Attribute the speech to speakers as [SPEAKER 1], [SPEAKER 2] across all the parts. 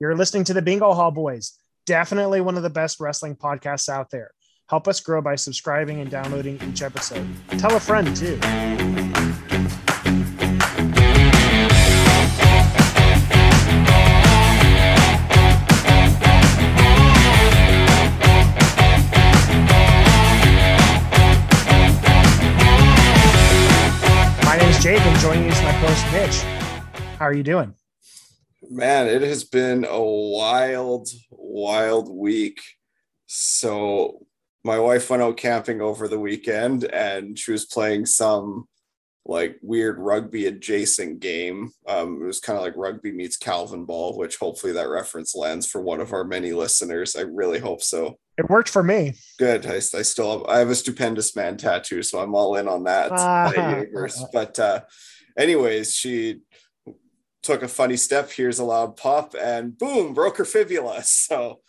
[SPEAKER 1] You're listening to the Bingo Hall Boys, definitely one of the best wrestling podcasts out there. Help us grow by subscribing and downloading each episode. Tell a friend too. My name is Jake, and joining me is my co-host Mitch. How are you doing?
[SPEAKER 2] Man, it has been a wild, wild week. So, my wife went out camping over the weekend and she was playing some like weird rugby adjacent game. Um, it was kind of like rugby meets Calvin ball, which hopefully that reference lands for one of our many listeners. I really hope so.
[SPEAKER 1] It worked for me.
[SPEAKER 2] Good. I, I still have, I have a stupendous man tattoo, so I'm all in on that,
[SPEAKER 1] Ah.
[SPEAKER 2] universe. But uh, anyways, she took a funny step. Here's a loud pop, and boom, broke her fibula. So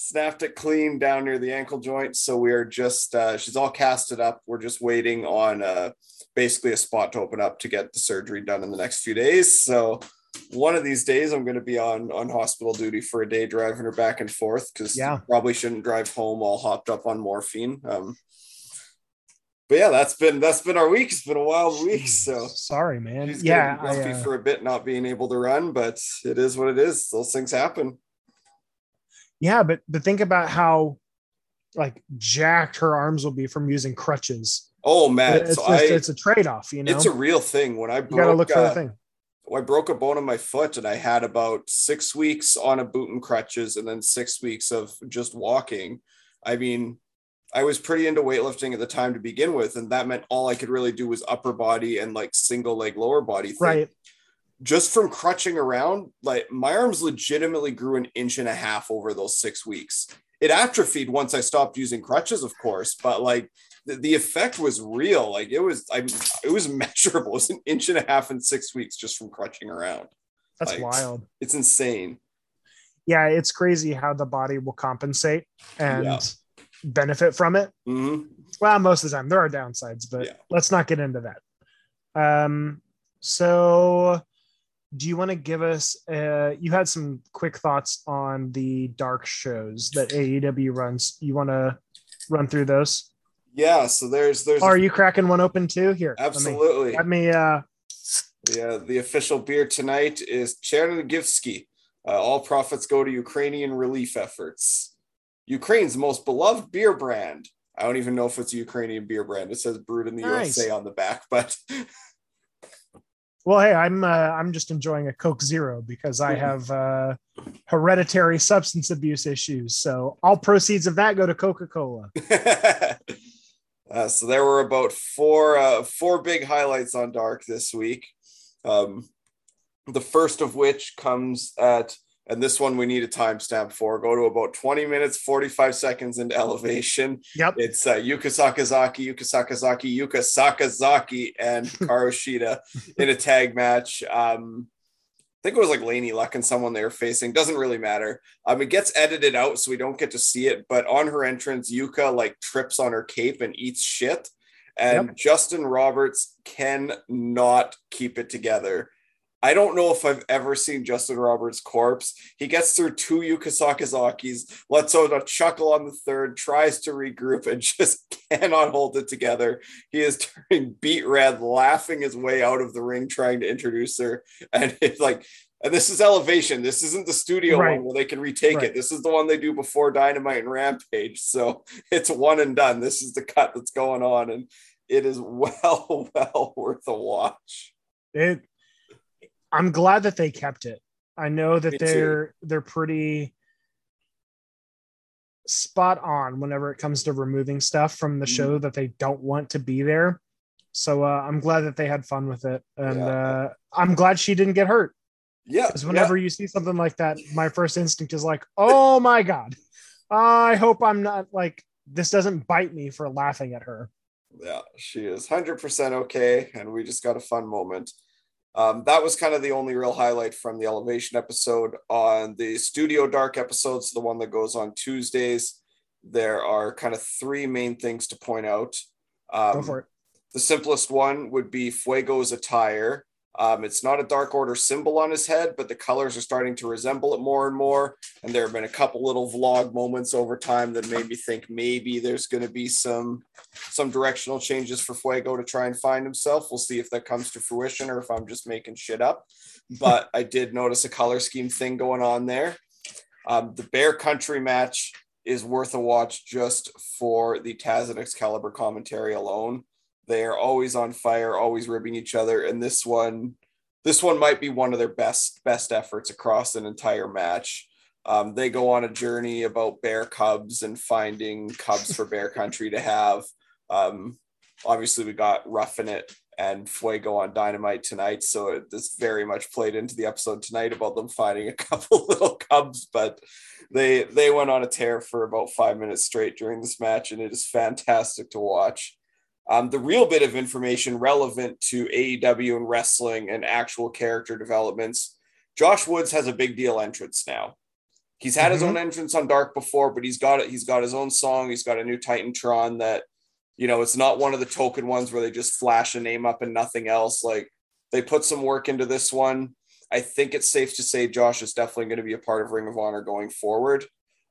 [SPEAKER 2] snapped it clean down near the ankle joint. So we are just uh, she's all casted up. We're just waiting on uh, basically a spot to open up to get the surgery done in the next few days. So one of these days I'm going to be on on hospital duty for a day driving her back and forth because
[SPEAKER 1] Yeah.
[SPEAKER 2] probably shouldn't drive home all hopped up on morphine. Um, but yeah, that's been that's been our week. It's been a wild week. So
[SPEAKER 1] sorry, man.
[SPEAKER 2] she's
[SPEAKER 1] yeah,
[SPEAKER 2] getting
[SPEAKER 1] I,
[SPEAKER 2] grumpy
[SPEAKER 1] uh,
[SPEAKER 2] for a bit not being able to run, but it is what it is. Those things happen.
[SPEAKER 1] yeah, but but think about how like jacked her arms will be from using crutches.
[SPEAKER 2] Oh man,
[SPEAKER 1] it's
[SPEAKER 2] so
[SPEAKER 1] just,
[SPEAKER 2] I,
[SPEAKER 1] it's a trade off, you know.
[SPEAKER 2] it's a real thing. When I
[SPEAKER 1] you got to look for
[SPEAKER 2] uh,
[SPEAKER 1] the thing.
[SPEAKER 2] I broke a bone in my foot and I had about six weeks on a boot and crutches and then six weeks of just walking. I mean, I was pretty into weightlifting at the time to begin with, and that meant all I could really do was upper body and like single leg lower body thing.
[SPEAKER 1] Right.
[SPEAKER 2] Just from crutching around, like my arms legitimately grew an inch and a half over those six weeks. It atrophied once I stopped using crutches, of course, but like the, the effect was real. Like it was, I it was measurable. It was an inch and a half in six weeks just from crutching around.
[SPEAKER 1] That's
[SPEAKER 2] like-
[SPEAKER 1] wild.
[SPEAKER 2] It's insane.
[SPEAKER 1] Yeah, it's crazy how the body will compensate and
[SPEAKER 2] Yeah.
[SPEAKER 1] Benefit from it.
[SPEAKER 2] hmm
[SPEAKER 1] Well, most of the time there are downsides, but
[SPEAKER 2] Yeah.
[SPEAKER 1] let's not get into that. Um, so do you want to give us uh you had some quick thoughts on the dark shows that AEW runs. You want to run through those?
[SPEAKER 2] Yeah. So there's there's
[SPEAKER 1] are you cracking one open too? Here. let me-
[SPEAKER 2] absolutely
[SPEAKER 1] Let me, uh
[SPEAKER 2] Yeah, the official beer tonight is Chernigivsky. Uh, all profits go to Ukrainian relief efforts. Ukraine's most beloved beer brand. I don't even know if it's a Ukrainian beer brand. It says brewed in the
[SPEAKER 1] Nice.
[SPEAKER 2] USA on the back, but
[SPEAKER 1] well hey, I'm uh I'm just enjoying a Coke Zero because I have uh hereditary substance abuse issues. So all proceeds of that go to Coca-Cola.
[SPEAKER 2] uh, so there were about four uh, four big highlights on Dark this week. Um, the first of which comes at, and this one we need a timestamp for. Go to about twenty minutes forty five seconds into elevation.
[SPEAKER 1] Yep.
[SPEAKER 2] It's uh, Yuka Sakazaki, Yuka Sakazaki, Yuka Sakazaki, and Hikaru Shida in a tag match. Um, I think it was like Laynie Luck and someone they were facing. Doesn't really matter. Um, it gets edited out, so we don't get to see it. But on her entrance, Yuka like trips on her cape and eats shit. And Justin Roberts cannot keep it together. I don't know if I've ever seen Justin Roberts' corpse. He gets through two Yuka Sakazakis, lets out a chuckle on the third, tries to regroup, and just cannot hold it together. He is turning beat red, laughing his way out of the ring, trying to introduce her. And it's like, and this is elevation. This isn't the studio
[SPEAKER 1] Right.
[SPEAKER 2] one where they can retake
[SPEAKER 1] Right.
[SPEAKER 2] it. This is the one they do before Dynamite and Rampage. So it's one and done. This is the cut that's going on. And it is well, well worth a watch.
[SPEAKER 1] it i'm glad that they kept it i know that
[SPEAKER 2] Me
[SPEAKER 1] they're they're pretty spot on whenever it comes to removing stuff from the
[SPEAKER 2] Mhm.
[SPEAKER 1] show that they don't want to be there so uh, i'm glad that they had fun with it and
[SPEAKER 2] Yeah.
[SPEAKER 1] uh, i'm glad she didn't get hurt
[SPEAKER 2] Yeah.
[SPEAKER 1] because whenever you see something like that my first instinct is like oh my god i hope i'm not like this doesn't bite me for laughing at her
[SPEAKER 2] yeah, she is 100% okay. And we just got a fun moment. Um, that was kind of the only real highlight from the Elevation episode. On the Studio Dark episodes, the one that goes on Tuesdays, there are kind of three main things to point out. Um,
[SPEAKER 1] go for it
[SPEAKER 2] The simplest one would be Fuego's attire. Um, it's not a Dark Order symbol on his head, but the colors are starting to resemble it more and more. And there have been a couple little vlog moments over time that made me think maybe there's going to be some some directional changes for Fuego to try and find himself. We'll see if that comes to fruition or if I'm just making shit up. But I did notice a color scheme thing going on there. Um, the Bear Country match is worth a watch just for the Taz and Excalibur commentary alone. They are always on fire, always ribbing each other, and this one, this one might be one of their best best efforts across an entire match. Um, they go on a journey about bear cubs and finding cubs for bear country to have. Um, obviously, we got roughing it and Fuego on Dynamite tonight, so it, this very much played into the episode tonight about them finding a couple little cubs, but they they went on a tear for about five minutes straight during this match, and it is fantastic to watch. Um, the real bit of information relevant to AEW and wrestling and actual character developments. Josh Woods has a big deal entrance now. He's had mm-hmm. his own entrance on Dark before, but he's got it. He's got his own song. He's got a new Titantron that, you know, it's not one of the token ones where they just flash a name up and nothing else. Like they put some work into this one. I think it's safe to say Josh is definitely going to be a part of Ring of Honor going forward.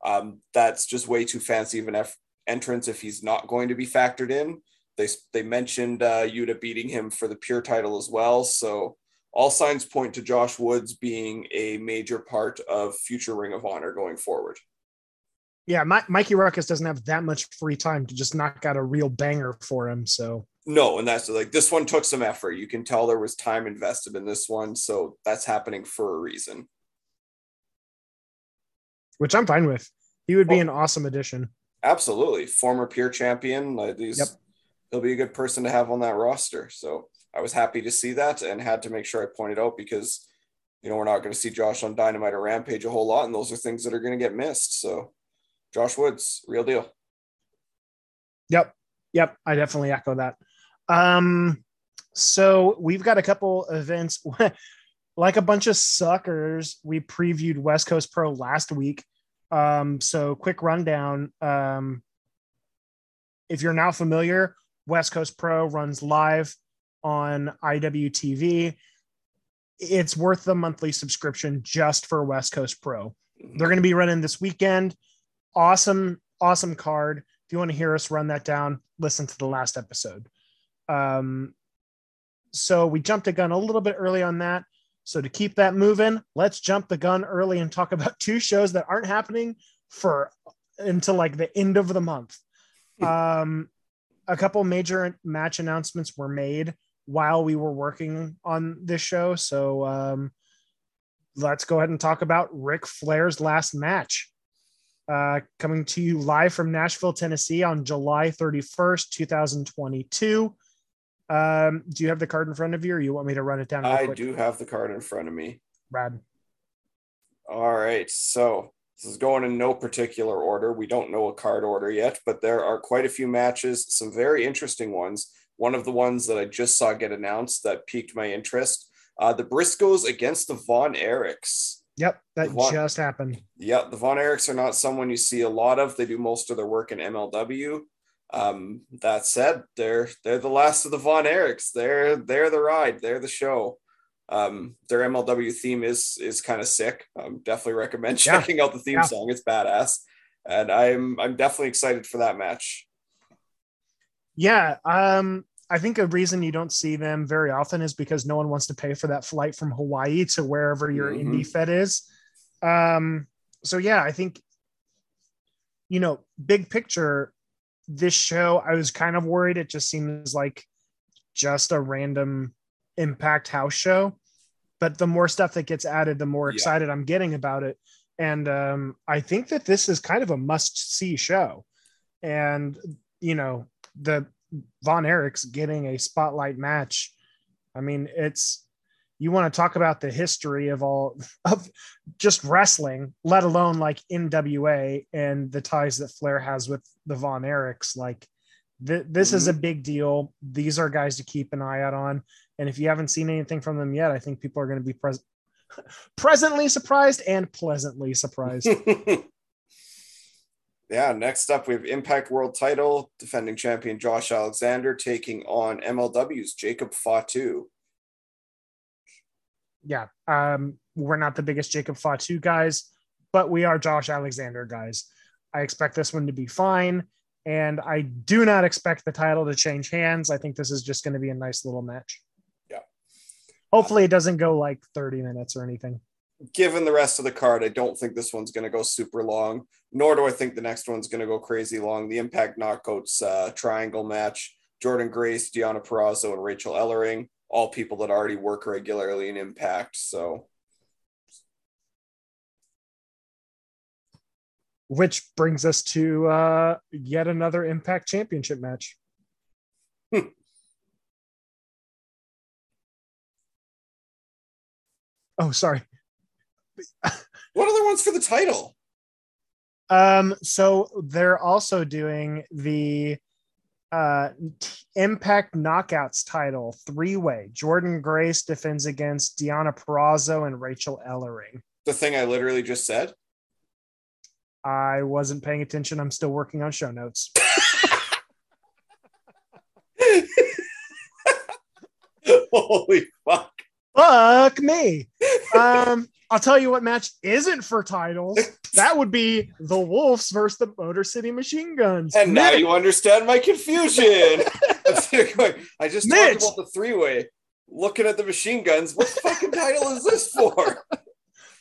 [SPEAKER 2] Um, that's just way too fancy of an F- entrance if he's not going to be factored in. They they mentioned uh, Yuta beating him for the pure title as well. So all signs point to Josh Woods being a major part of future Ring of Honor going forward.
[SPEAKER 1] Yeah, My, Mikey Rukus doesn't have that much free time to just knock out a real banger for him. So
[SPEAKER 2] no, and that's like this one took some effort. You can tell there was time invested in this one, so that's happening for a reason.
[SPEAKER 1] Which I'm fine with. He would be an awesome addition.
[SPEAKER 2] Absolutely, former pure champion. Like these yep he'll be a good person to have on that roster. So I was happy to see that and had to make sure I pointed out because you know we're not going to see Josh on Dynamite or Rampage a whole lot, and those are things that are going to get missed. So Josh Woods, real deal.
[SPEAKER 1] Yep, yep, I definitely echo that. Um, so we've got a couple events. like a bunch of suckers, we previewed West Coast Pro last week. Um, so quick rundown. Um, if you're now familiar, West Coast Pro runs live on IWTV. It's worth the monthly subscription just for West Coast Pro. They're going to be running this weekend. Awesome, awesome card. If you want to hear us run that down, listen to the last episode. Um, so we jumped a gun a little bit early on that. So to keep that moving, let's jump the gun early and talk about two shows that aren't happening for until like the end of the month. Um, a couple major match announcements were made while we were working on this show. So um, let's go ahead and talk about Ric Flair's last match. Uh, coming to you live from Nashville, Tennessee on July 31st, 2022. Um, do you have the card in front of you or you want me to run it down?
[SPEAKER 2] I quick? do have the card in front of me.
[SPEAKER 1] Brad.
[SPEAKER 2] All right. So this is going in no particular order. We don't know a card order yet, but there are quite a few matches, some very interesting ones. One of the ones that I just saw get announced that piqued my interest uh, the Briscoes against the Von Erichs.
[SPEAKER 1] Yep, that Von, just happened.
[SPEAKER 2] Yeah, the Von Erichs are not someone you see a lot of. They do most of their work in MLW. Um, that said, they're they're the last of the Von Erichs. They're they're the ride. They're the show. Um, their MLW theme is is kind of sick. Um, definitely recommend checking yeah. out the theme yeah. song. It's badass, and I'm I'm definitely excited for that match.
[SPEAKER 1] Yeah, um, I think a reason you don't see them very often is because no one wants to pay for that flight from Hawaii to wherever your mm-hmm. indie fed is. Um, so yeah, I think you know, big picture, this show, I was kind of worried. It just seems like just a random impact house show but the more stuff that gets added the more excited yeah. i'm getting about it. And um, i think that this is kind of a must see show. And you know the von erichs getting a spotlight match i mean it's you want to talk about the history of all of just wrestling let alone like nwa and the ties that flair has with the von erichs. Like th- this mm-hmm. is a big deal. These are guys to keep an eye out on and if you haven't seen anything from them yet, I think people are going to be pres- presently surprised and pleasantly surprised.
[SPEAKER 2] yeah, next up we have Impact World Title defending champion Josh Alexander taking on MLW's Jacob Fatu.
[SPEAKER 1] yeah, um, we're not the biggest Jacob Fatu guys, but we are Josh Alexander guys. I expect this one to be fine. And I do not expect the title to change hands. I think this is just going to be a nice little match. Hopefully, it doesn't go like 30 minutes or anything.
[SPEAKER 2] Given the rest of the card, I don't think this one's going to go super long, nor do I think the next one's going to go crazy long. The Impact Knockouts uh, triangle match Jordynne Grace, Deonna Purrazzo, and Rachel Ellering, all people that already work regularly in Impact. So
[SPEAKER 1] which brings us to uh, yet another Impact Championship match. Oh, sorry.
[SPEAKER 2] what other ones for the title?
[SPEAKER 1] Um, so they're also doing the uh Impact Knockouts title three way. Jordynne Grace defends against Deonna Purrazzo and Rachel Ellering.
[SPEAKER 2] The thing I literally just said.
[SPEAKER 1] I wasn't paying attention. I'm still working on show notes.
[SPEAKER 2] Holy fuck.
[SPEAKER 1] Fuck me. Um, I'll tell you what match isn't for titles. That would be the Wolves versus the Motor City Machine Guns.
[SPEAKER 2] And now you understand my confusion. I just
[SPEAKER 1] Mitch.
[SPEAKER 2] talked about the three way. Looking at the machine guns, what fucking title is this for?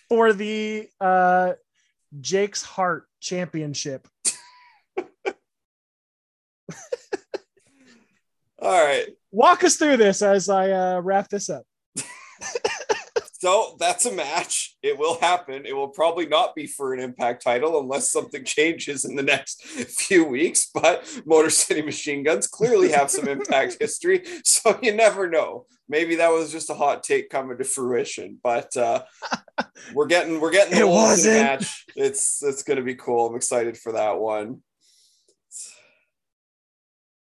[SPEAKER 1] for the uh Jake's Heart Championship.
[SPEAKER 2] All right.
[SPEAKER 1] Walk us through this as I uh, wrap this up.
[SPEAKER 2] So that's a match. It will happen. It will probably not be for an impact title unless something changes in the next few weeks. But Motor City Machine Guns clearly have some impact history. So you never know. Maybe that was just a hot take coming to fruition. But uh, we're getting we're getting the
[SPEAKER 1] It wasn't.
[SPEAKER 2] match. It's it's gonna be cool. I'm excited for that one.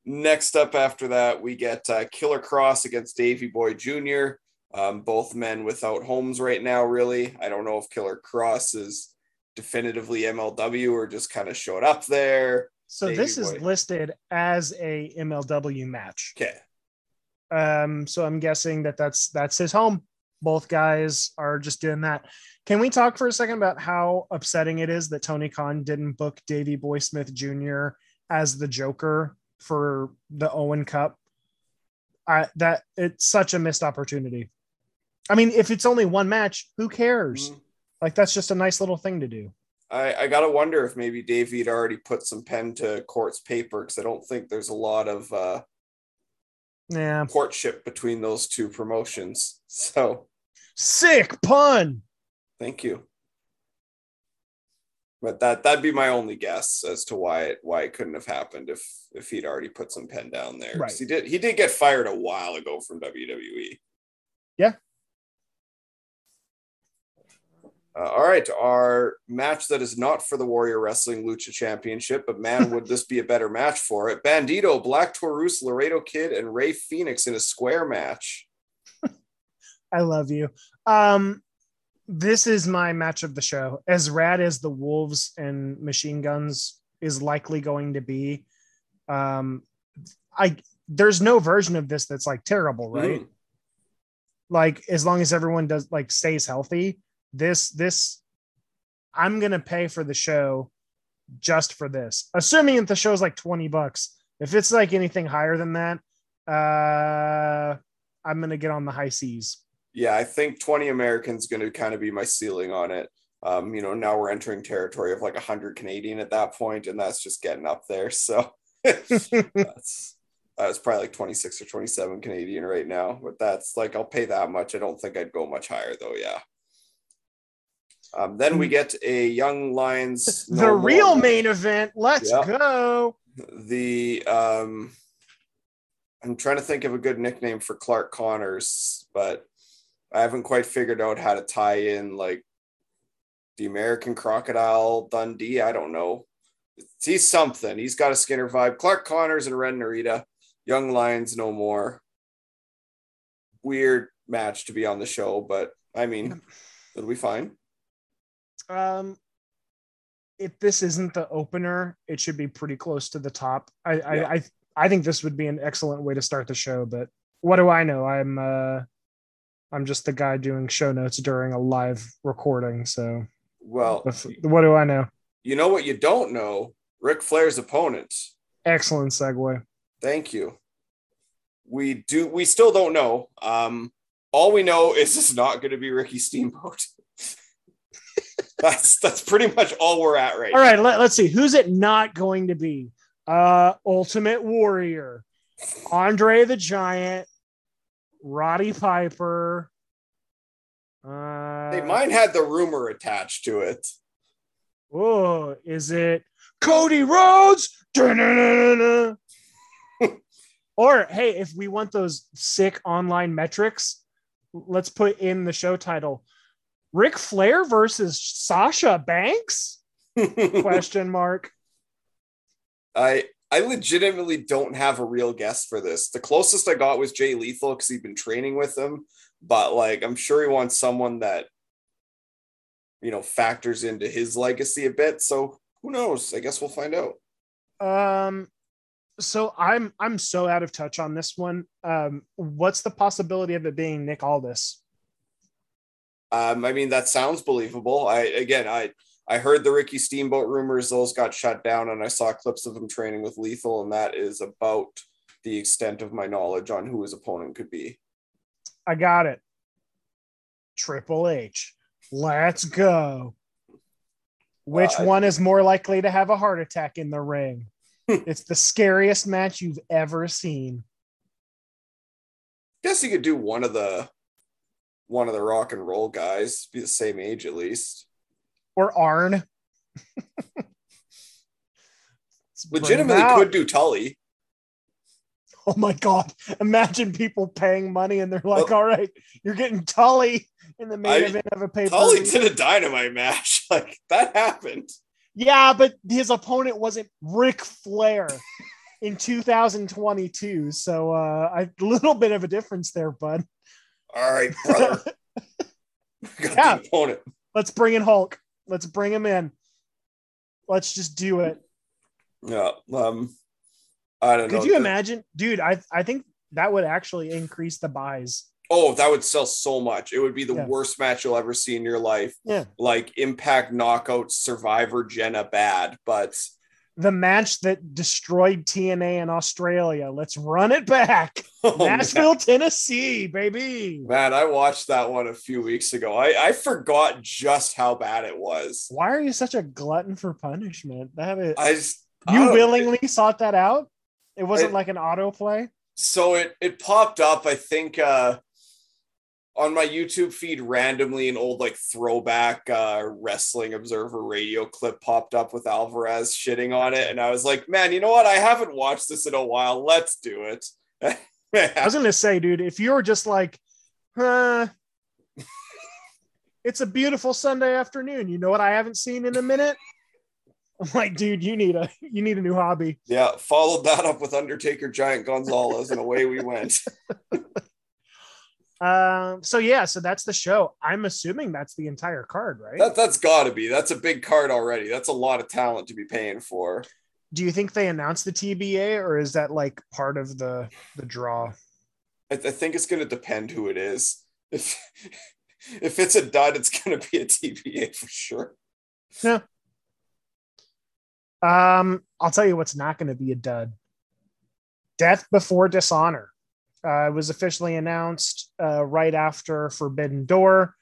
[SPEAKER 2] Next up after that, we get uh, Killer Kross against Davey Boy Jr. Um, both men without homes right now, really. I don't know if Killer Kross is definitively MLW or just kind of showed up there.
[SPEAKER 1] So
[SPEAKER 2] Davey
[SPEAKER 1] this is
[SPEAKER 2] boy.
[SPEAKER 1] listed as a MLW match.
[SPEAKER 2] Okay.
[SPEAKER 1] Um, so I'm guessing that that's that's his home. Both guys are just doing that. Can we talk for a second about how upsetting it is that Tony Khan didn't book Davey Boy Smith Jr. as the Joker for the Owen Cup? I that it's such a missed opportunity. I mean, if it's only one match, who cares?
[SPEAKER 2] Mhm.
[SPEAKER 1] Like that's just a nice little thing to do.
[SPEAKER 2] I, I gotta wonder if maybe Davey had already put some pen to court's paper because I don't think there's a lot of uh,
[SPEAKER 1] Yeah.
[SPEAKER 2] courtship between those two promotions. So
[SPEAKER 1] Sick pun.
[SPEAKER 2] thank you. But that that'd be my only guess as to why it why it couldn't have happened if if he'd already put some pen down there.
[SPEAKER 1] Right.
[SPEAKER 2] He did he did get fired a while ago from WWE.
[SPEAKER 1] Yeah.
[SPEAKER 2] Uh, all right, our match that is not for the Warrior Wrestling Lucha Championship, but man, would this be a better match for it? Bandito, Black Taurus, Laredo Kid, and Rey Fénix in a square match.
[SPEAKER 1] I love you. Um, this is my match of the show. As rad as the Wolves and Machine Guns is likely going to be, um, I there's no version of this that's like terrible, right?
[SPEAKER 2] Mhm.
[SPEAKER 1] Like as long as everyone does like stays healthy, this this I'm gonna pay for the show just for this, assuming that the show's like twenty bucks. If it's like anything higher than that, uh, I'm gonna get on the high seas.
[SPEAKER 2] Yeah, I think 20 Americans to kind of be my ceiling on it. Um, you know, now we're entering territory of like 100 Canadian at that point, and that's just getting up there. So that's that's probably like 26 or 27 Canadian right now. But that's like I'll pay that much. I don't think I'd go much higher though. Yeah. Um, then we get a Young Lions.
[SPEAKER 1] the
[SPEAKER 2] No
[SPEAKER 1] real main event. Let's
[SPEAKER 2] Yeah.
[SPEAKER 1] go.
[SPEAKER 2] the um I'm trying to think of a good nickname for Clark Connors, but I haven't quite figured out how to tie in like the American Crocodile Dundee. I don't know. He's something. He's got a Skinner vibe. Clark Connors and Ren Narita, Young Lions no more. Weird match to be on the show, but I mean, it'll be fine.
[SPEAKER 1] Um, if this isn't the opener, it should be pretty close to the top. I
[SPEAKER 2] Yeah.
[SPEAKER 1] I, I I think this would be an excellent way to start the show. But what do I know? I'm uh I'm just the guy doing show notes during a live recording. So,
[SPEAKER 2] Well,
[SPEAKER 1] what do I know?
[SPEAKER 2] you know what you don't know? Ric Flair's opponent.
[SPEAKER 1] Excellent segue.
[SPEAKER 2] Thank you. We do. We still don't know. Um, all we know is it's not going to be Ricky Steamboat. that's that's pretty much all we're at right.
[SPEAKER 1] All right, let, let's see. Who's it not going to be? Uh, Ultimate Warrior, Andre the Giant, Roddy Piper. Uh,
[SPEAKER 2] Hey, mine had the rumor attached to it.
[SPEAKER 1] Oh, is it Cody Rhodes? Or hey, if we want those sick online metrics, let's put in the show title: Ric Flair versus Sasha Banks? Question mark.
[SPEAKER 2] I I legitimately don't have a real guess for this. The closest I got was Jay Lethal because he'd been training with him, but like I'm sure he wants someone that you know factors into his legacy a bit. So who knows? I guess we'll find out.
[SPEAKER 1] Um, so I'm I'm so out of touch on this one. Um, what's the possibility of it being Nick Aldis?
[SPEAKER 2] Um, I mean that sounds believable. I again I I heard the Ricky Steamboat rumors; those got shut down, and I saw clips of him training with Lethal, and that is about the extent of my knowledge on who his opponent could be.
[SPEAKER 1] I got it. Triple H. Let's go. Which
[SPEAKER 2] Uh,
[SPEAKER 1] one is more likely to have a heart attack in the ring? it's the scariest match you've ever seen.
[SPEAKER 2] Guess you could do one of the one of the rock and roll guys, be the same age at least.
[SPEAKER 1] Or Arn. Let's bring him
[SPEAKER 2] Legitimately could do Tully.
[SPEAKER 1] Oh my god! Imagine people paying money and they're like,
[SPEAKER 2] Well-
[SPEAKER 1] "All right, you're getting Tully in the main
[SPEAKER 2] I-
[SPEAKER 1] event of a paper.
[SPEAKER 2] Tully did a dynamite match. Like that happened.
[SPEAKER 1] Yeah, but his opponent wasn't Ric Flair in 2022, so uh, a little bit of a difference there, bud.
[SPEAKER 2] All right, brother. Got
[SPEAKER 1] Yeah.
[SPEAKER 2] opponent.
[SPEAKER 1] Let's bring in Hulk. Let's bring him in. Let's just do it.
[SPEAKER 2] Yeah. Um I don't know.
[SPEAKER 1] Could you imagine, dude? I I think that would actually increase the buys.
[SPEAKER 2] Oh, that would sell so much. It would be the
[SPEAKER 1] Yeah.
[SPEAKER 2] worst match you'll ever see in your life.
[SPEAKER 1] Yeah.
[SPEAKER 2] Like Impact Knockout Survivor Jenna Bad, but
[SPEAKER 1] The match that destroyed TNA in Australia. Let's run it back.
[SPEAKER 2] oh, man.
[SPEAKER 1] Nashville, Tennessee, baby.
[SPEAKER 2] Man, I watched that one a few weeks ago. I, I forgot just how bad it was.
[SPEAKER 1] Why are you such a glutton for punishment? That is,
[SPEAKER 2] I just I
[SPEAKER 1] you
[SPEAKER 2] don't-
[SPEAKER 1] willingly sought that out. It wasn't
[SPEAKER 2] I-
[SPEAKER 1] like an autoplay.
[SPEAKER 2] so it it popped up. I think uh on my YouTube feed randomly an old like throwback uh wrestling observer radio clip popped up with Alvarez shitting on it, and I was like, man, you know what? I haven't watched this in a while. Let's do it.
[SPEAKER 1] I was gonna say, dude, if you're just like, huh, it's a beautiful Sunday afternoon. You know what I haven't seen in a minute? I'm like, dude, you need a you need a new hobby.
[SPEAKER 2] yeah, followed that up with Undertaker Giant Gonzalez, and away we went.
[SPEAKER 1] Um, so yeah, so that's the show. I'm assuming that's the entire card, right?
[SPEAKER 2] That that's gotta be. That's a big card already. That's a lot of talent to be paying for.
[SPEAKER 1] Do you think they announced the TBA or is that like part of the the draw?
[SPEAKER 2] I, I think it's going to depend who it is. If if it's a dud, it's going to be a TBA for sure. No.
[SPEAKER 1] Um, I'll tell you what's not going to be a dud. Death Before Dishonor. Uh, it was officially announced uh, right after Forbidden Door,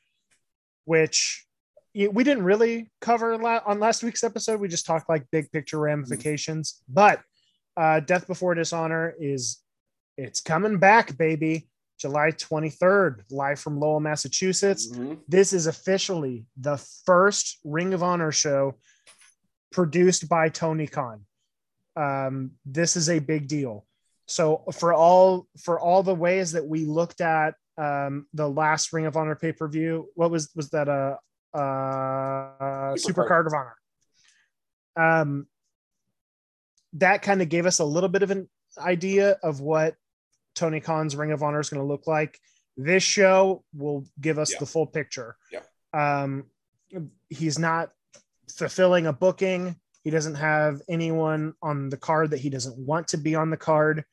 [SPEAKER 1] which we didn't really cover la- on last week's episode. We just talked like big picture ramifications. But uh, Death Before Dishonor is it's coming back, baby. July 23rd, live from Lowell, Massachusetts
[SPEAKER 2] Mhm.
[SPEAKER 1] this is officially the first Ring of Honor show produced by Tony Khan. Um, this is a big deal. So for all for all the ways that we looked at um, the last Ring of Honor pay per view, what was was that a uh, uh, Super
[SPEAKER 2] Supercard.
[SPEAKER 1] Card of Honor? Um, that kind of gave us a little bit of an idea of what Tony Khan's Ring of Honor is going to look like. This show will give us
[SPEAKER 2] Yeah.
[SPEAKER 1] the full picture.
[SPEAKER 2] Yeah.
[SPEAKER 1] Um, he's not fulfilling a booking. He doesn't have anyone on the card that he doesn't want to be on the card.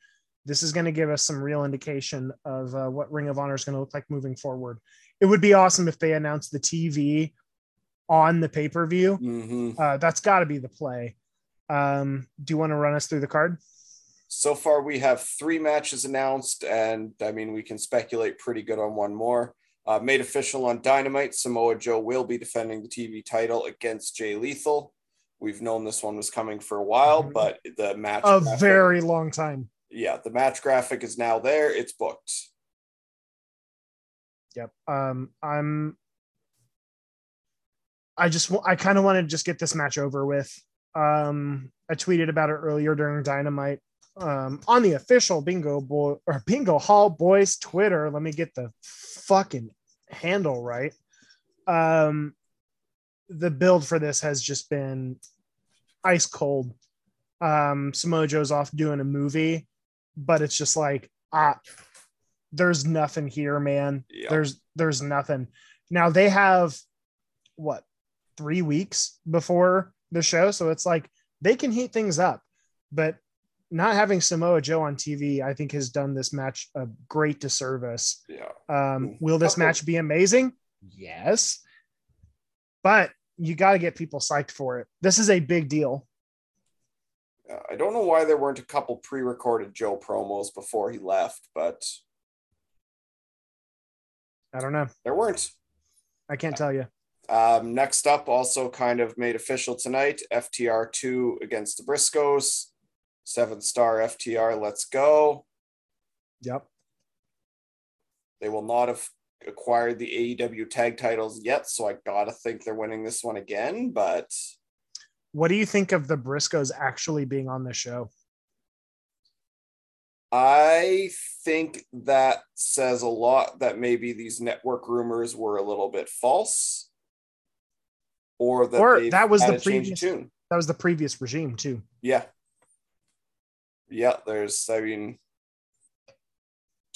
[SPEAKER 1] this is going to give us some real indication of uh, what Ring of Honor is going to look like moving forward. It would be awesome if they announced the TV on the pay per view.
[SPEAKER 2] hmm
[SPEAKER 1] Uh, that's got to be the play. Um, do you want to run us through the card?
[SPEAKER 2] So far, we have three matches announced, and I mean, we can speculate pretty good on one more. Uh, made official on Dynamite, Samoa Joe will be defending the TV title against Jay Lethal. We've known this one was coming for a while,
[SPEAKER 1] Mhm.
[SPEAKER 2] but the match
[SPEAKER 1] A
[SPEAKER 2] graphic-
[SPEAKER 1] very long time.
[SPEAKER 2] yeah, the match graphic is now there. It's booked.
[SPEAKER 1] Yep. Um, I'm. I just I kind of want to just get this match over with. Um, I tweeted about it earlier during Dynamite. Um, on the official Bingo Boy or Bingo Hall Boys Twitter. Let me get the fucking handle right. Um, the build for this has just been ice cold. Um, Samoa Joe's off doing a movie, but it's just like ah, there's nothing here, man.
[SPEAKER 2] Yeah.
[SPEAKER 1] There's there's nothing. Now they have what three weeks before the show, so it's like they can heat things up, but not having Samoa Joe on TV, I think, has done this match a great disservice.
[SPEAKER 2] Yeah.
[SPEAKER 1] Um, will this match be amazing? Yes, but you got to get people psyched for it. This is a big deal.
[SPEAKER 2] Uh, I don't know why there weren't a couple pre-recorded Joe promos before he left, but
[SPEAKER 1] I don't know.
[SPEAKER 2] there weren't.
[SPEAKER 1] I can't tell you.
[SPEAKER 2] Um, next up, also kind of made official tonight, FTR two against the Briscoes. Seven star FTR, let's go.
[SPEAKER 1] Yep.
[SPEAKER 2] They will not have acquired the AEW tag titles yet, so I gotta think they're winning this one again. But
[SPEAKER 1] What do you think of the Briscoes actually being on the show?
[SPEAKER 2] I think that says a lot that maybe these network rumors were a little bit false, or that
[SPEAKER 1] Or that was the previous-
[SPEAKER 2] tune.
[SPEAKER 1] That was the previous regime too.
[SPEAKER 2] Yeah. Yeah, there's, I mean,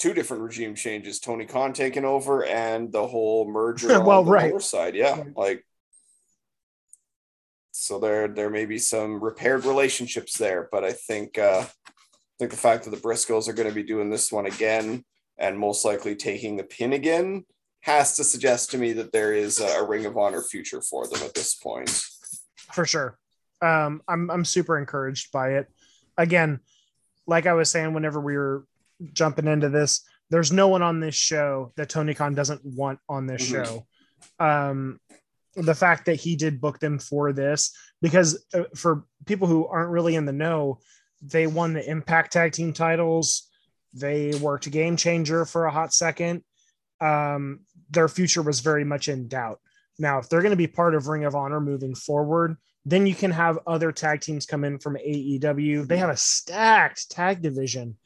[SPEAKER 2] two different regime changes Tony Khan taking over and the whole merger on
[SPEAKER 1] Well,
[SPEAKER 2] the
[SPEAKER 1] right.
[SPEAKER 2] side. Yeah.
[SPEAKER 1] Right.
[SPEAKER 2] Like, so there, there may be some repaired relationships there, but I think, uh, I think the fact that the Briscoes are going to be doing this one again and most likely taking the pin again has to suggest to me that there is a, a Ring of Honor future for them at this point.
[SPEAKER 1] for sure. Um, I'm I'm super encouraged by it. Again, like I was saying, whenever we were jumping into this, there's no one on this show that Tony Khan doesn't want on this
[SPEAKER 2] Mhm.
[SPEAKER 1] show. Um, the fact that he did book them for this, because uh, for people who aren't really in the know, they won the Impact Tag Team titles. They worked Game Changer for a hot second. Um, their future was very much in doubt. Now, if they're going to be part of Ring of Honor moving forward, then you can have other tag teams come in from AEW. They have a stacked tag division.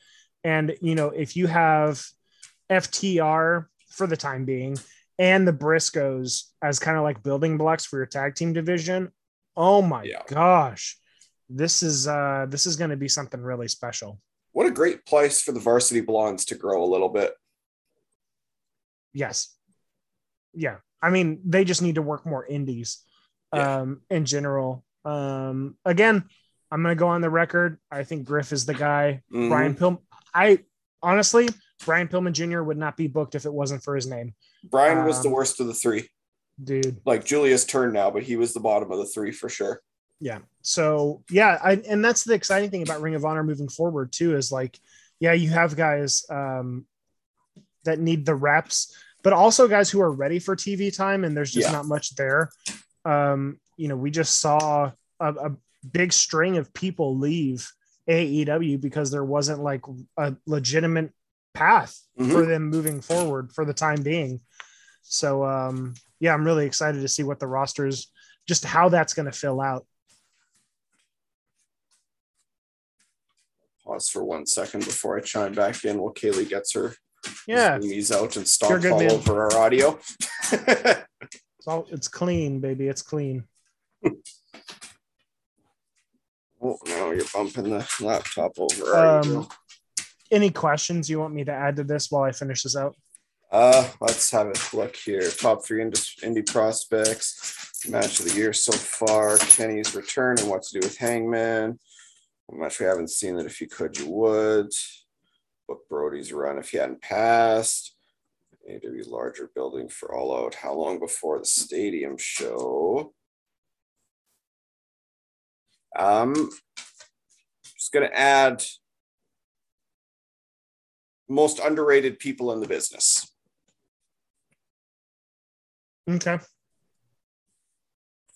[SPEAKER 1] And, you know, if you have FTR for the time being and the Briscoes as kind of like building blocks for your tag team division, oh my
[SPEAKER 2] Yeah.
[SPEAKER 1] gosh. This is uh this is going to be something really special.
[SPEAKER 2] What a great place for the varsity blondes to grow a little bit.
[SPEAKER 1] Yes. Yeah. I mean, they just need to work more indies
[SPEAKER 2] Yeah.
[SPEAKER 1] um, in general. Um, again, I'm going to go on the record. I think Griff is the guy.
[SPEAKER 2] Mhm.
[SPEAKER 1] Brian Pillman. I honestly, Brian Pillman Jr. would not be booked if it wasn't for his name,
[SPEAKER 2] Brian was the
[SPEAKER 1] Um,
[SPEAKER 2] worst of the three.
[SPEAKER 1] dude.
[SPEAKER 2] Like Julia's turn now, but he was the bottom of the three for sure.
[SPEAKER 1] Yeah. So yeah, I, and that's the exciting thing about Ring of Honor moving forward too is like, yeah, you have guys um, that need the reps, but also guys who are ready for TV time, and there's just
[SPEAKER 2] Yeah.
[SPEAKER 1] not much there. Um, you know, we just saw a, a big string of people leave AEW because there wasn't like a legitimate path
[SPEAKER 2] Mhm.
[SPEAKER 1] for them moving forward for the time being. So um, yeah, I'm really excited to see what the rosters, just how that's going to fill out.
[SPEAKER 2] Pause for one second before I chime back in while Kaylee gets her
[SPEAKER 1] Yeah,
[SPEAKER 2] knees out and stomps
[SPEAKER 1] good,
[SPEAKER 2] all
[SPEAKER 1] man.
[SPEAKER 2] over our audio.
[SPEAKER 1] it's all it's clean, baby. It's clean.
[SPEAKER 2] oh no, you're bumping the laptop over.
[SPEAKER 1] Um, any questions you want me to add to this while I finish this out?
[SPEAKER 2] Uh, let's have a look here. Top three indie, prospects, match of the year so far. Kenny's return and what to do with Hangman. A match we haven't seen that if you could, you would. book Brody's run if he hadn't passed. AW larger building for All Out. How long before the stadium show? Um, just gonna add most underrated people in the business.
[SPEAKER 1] Okay.
[SPEAKER 2] I've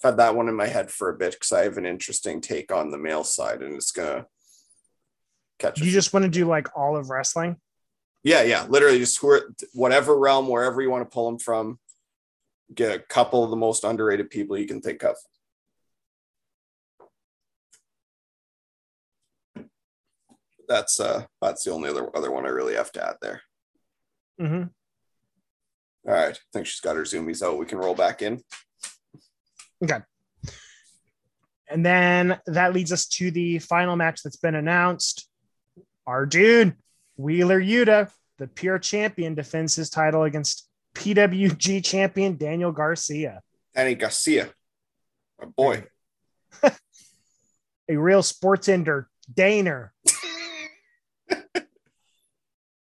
[SPEAKER 2] had that one in my head for a bit because I have an interesting take on the male side, and it's gonna catch.
[SPEAKER 1] You just want to do like all of wrestling?
[SPEAKER 2] yeah, yeah, literally just who are, whatever realm, wherever you want to pull them from. Get a couple of the most underrated people you can think of. That's uh that's the only other other one I really have to add there.
[SPEAKER 1] hmm
[SPEAKER 2] All right, I think she's got her zoomies out. We can roll back in. Okay.
[SPEAKER 1] And then that leads us to the final match that's been announced. Our dude, Wheeler Yuta, the pure champion, defends his title against PWG champion Daniel Garcia.
[SPEAKER 2] Danny Garcia, my boy.
[SPEAKER 1] A real sports ender, Daner.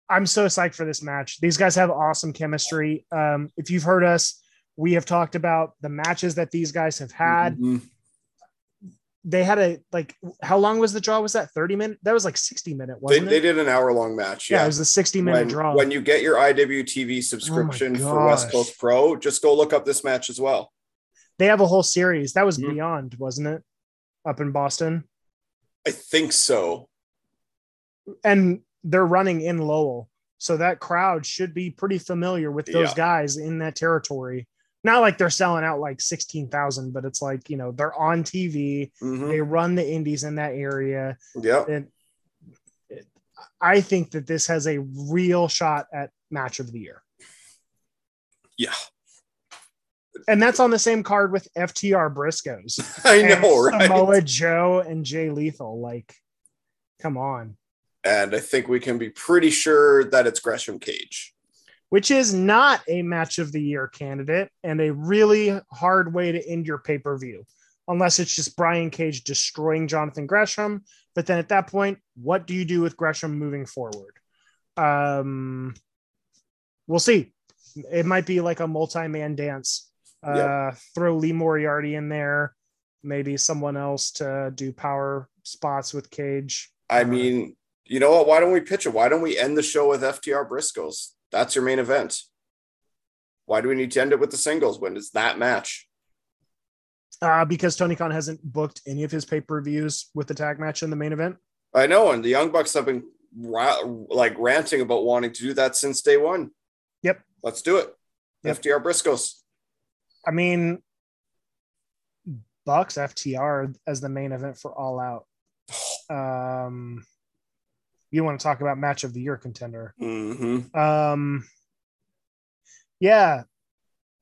[SPEAKER 1] I'm so psyched for this match. These guys have awesome chemistry. Um, if you've heard us, we have talked about the matches that these guys have had.
[SPEAKER 2] Mhm.
[SPEAKER 1] They had a like, how long was the draw? Was that 30 minute? That was like 60 minute,
[SPEAKER 2] They,
[SPEAKER 1] wasn't
[SPEAKER 2] they
[SPEAKER 1] it?
[SPEAKER 2] did an hour long match.
[SPEAKER 1] yeah.
[SPEAKER 2] Yeah.
[SPEAKER 1] it was a 60 minute
[SPEAKER 2] when,
[SPEAKER 1] draw.
[SPEAKER 2] when you get your IWTV subscription for West. Coast Pro, just go look up this match as well.
[SPEAKER 1] they have a whole series. That was
[SPEAKER 2] Mhm.
[SPEAKER 1] Beyond, wasn't it? Up in Boston.
[SPEAKER 2] I think so.
[SPEAKER 1] And they're running in Lowell. So that crowd should be pretty familiar with those
[SPEAKER 2] Yeah.
[SPEAKER 1] guys in that territory. Not like they're selling out like 16,000, but it's like, you know, they're on TV.
[SPEAKER 2] Mhm.
[SPEAKER 1] They run the indies in that area.
[SPEAKER 2] Yeah.
[SPEAKER 1] And it- I think that this has a real shot at match of the year.
[SPEAKER 2] Yeah.
[SPEAKER 1] And that's on the same card with FTR Briscoes.
[SPEAKER 2] I know, right?
[SPEAKER 1] Samoa Joe and Jay Lethal. Like, come on.
[SPEAKER 2] And I think we can be pretty sure that it's Gresham Cage.
[SPEAKER 1] Which is not a match of the year candidate and a really hard way to end your pay per view, unless it's just Brian Cage destroying Jonathan Gresham. But then at that point, what do you do with Gresham moving forward? Um, we'll see. It might be like a multi man dance. Uh,
[SPEAKER 2] Yeah.
[SPEAKER 1] Throw Lee Moriarty in there, maybe someone else to do power spots with Cage.
[SPEAKER 2] I mean, you know what? Why don't we pitch it? Why don't we end the show with FTR Briscoes? That's your main event. Why do we need to end it with the singles when it's that match?
[SPEAKER 1] uh, because Tony Khan hasn't booked any of his pay per views with the tag match in the main event.
[SPEAKER 2] I know, and the Young Bucks have been ra- like ranting about wanting to do that since day one.
[SPEAKER 1] Yep.
[SPEAKER 2] Let's do it.
[SPEAKER 1] Yep.
[SPEAKER 2] FTR Briscoes.
[SPEAKER 1] I mean, Bucks FTR as the main event for All Out. Um, you want to talk about match of the year contender?
[SPEAKER 2] Mm-hmm.
[SPEAKER 1] Um, yeah,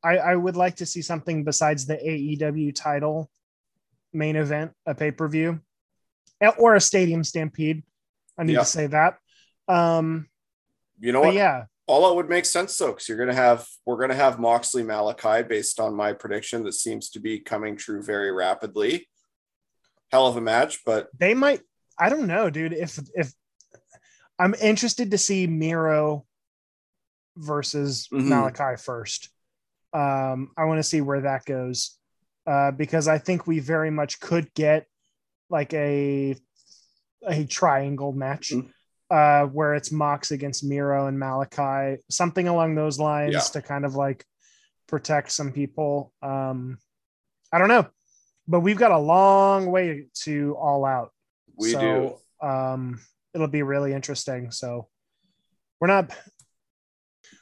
[SPEAKER 1] I, I would like to see something besides the AEW title main event, a pay per view, or a stadium stampede. I need
[SPEAKER 2] Yeah.
[SPEAKER 1] to say that. Um,
[SPEAKER 2] You know what?
[SPEAKER 1] yeah,
[SPEAKER 2] All that would make sense though, because you're gonna have we're gonna have Moxley Malachi based on my prediction that seems to be coming true very rapidly. Hell of a match, but
[SPEAKER 1] they might. I don't know, dude. If if I'm interested to see Miro versus
[SPEAKER 2] Mhm.
[SPEAKER 1] Malachi first. Um, I want to see where that goes uh, because I think we very much could get like a a triangle match
[SPEAKER 2] Mhm.
[SPEAKER 1] uh, where it's Mox against Miro and Malachi, something along those lines
[SPEAKER 2] Yeah.
[SPEAKER 1] to kind of like protect some people. Um, I don't know, but we've got a long way to all out.
[SPEAKER 2] we
[SPEAKER 1] so,
[SPEAKER 2] do.
[SPEAKER 1] Um, it'll be really interesting. So we're not.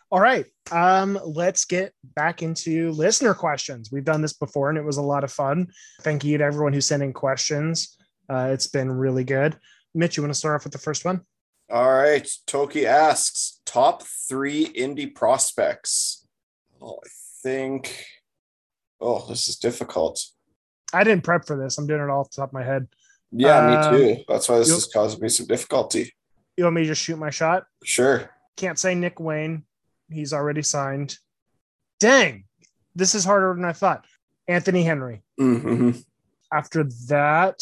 [SPEAKER 1] All right. Um, let's get back into listener questions. We've done this before and it was a lot of fun. Thank you to everyone who's in questions. Uh, it's been really good. Mitch, you want to start off with the first one?
[SPEAKER 2] All right. Toki asks top three indie prospects. Oh, I think. Oh, this is difficult.
[SPEAKER 1] I didn't prep for this. I'm doing it all off the top of my head.
[SPEAKER 2] Yeah,
[SPEAKER 1] Um,
[SPEAKER 2] me too. That's why this is causing me some difficulty.
[SPEAKER 1] You want me to just shoot my shot?
[SPEAKER 2] Sure.
[SPEAKER 1] Can't say Nick Wayne. He's already signed. Dang, this is harder than I thought. Anthony Henry.
[SPEAKER 2] Mm-hmm.
[SPEAKER 1] After that,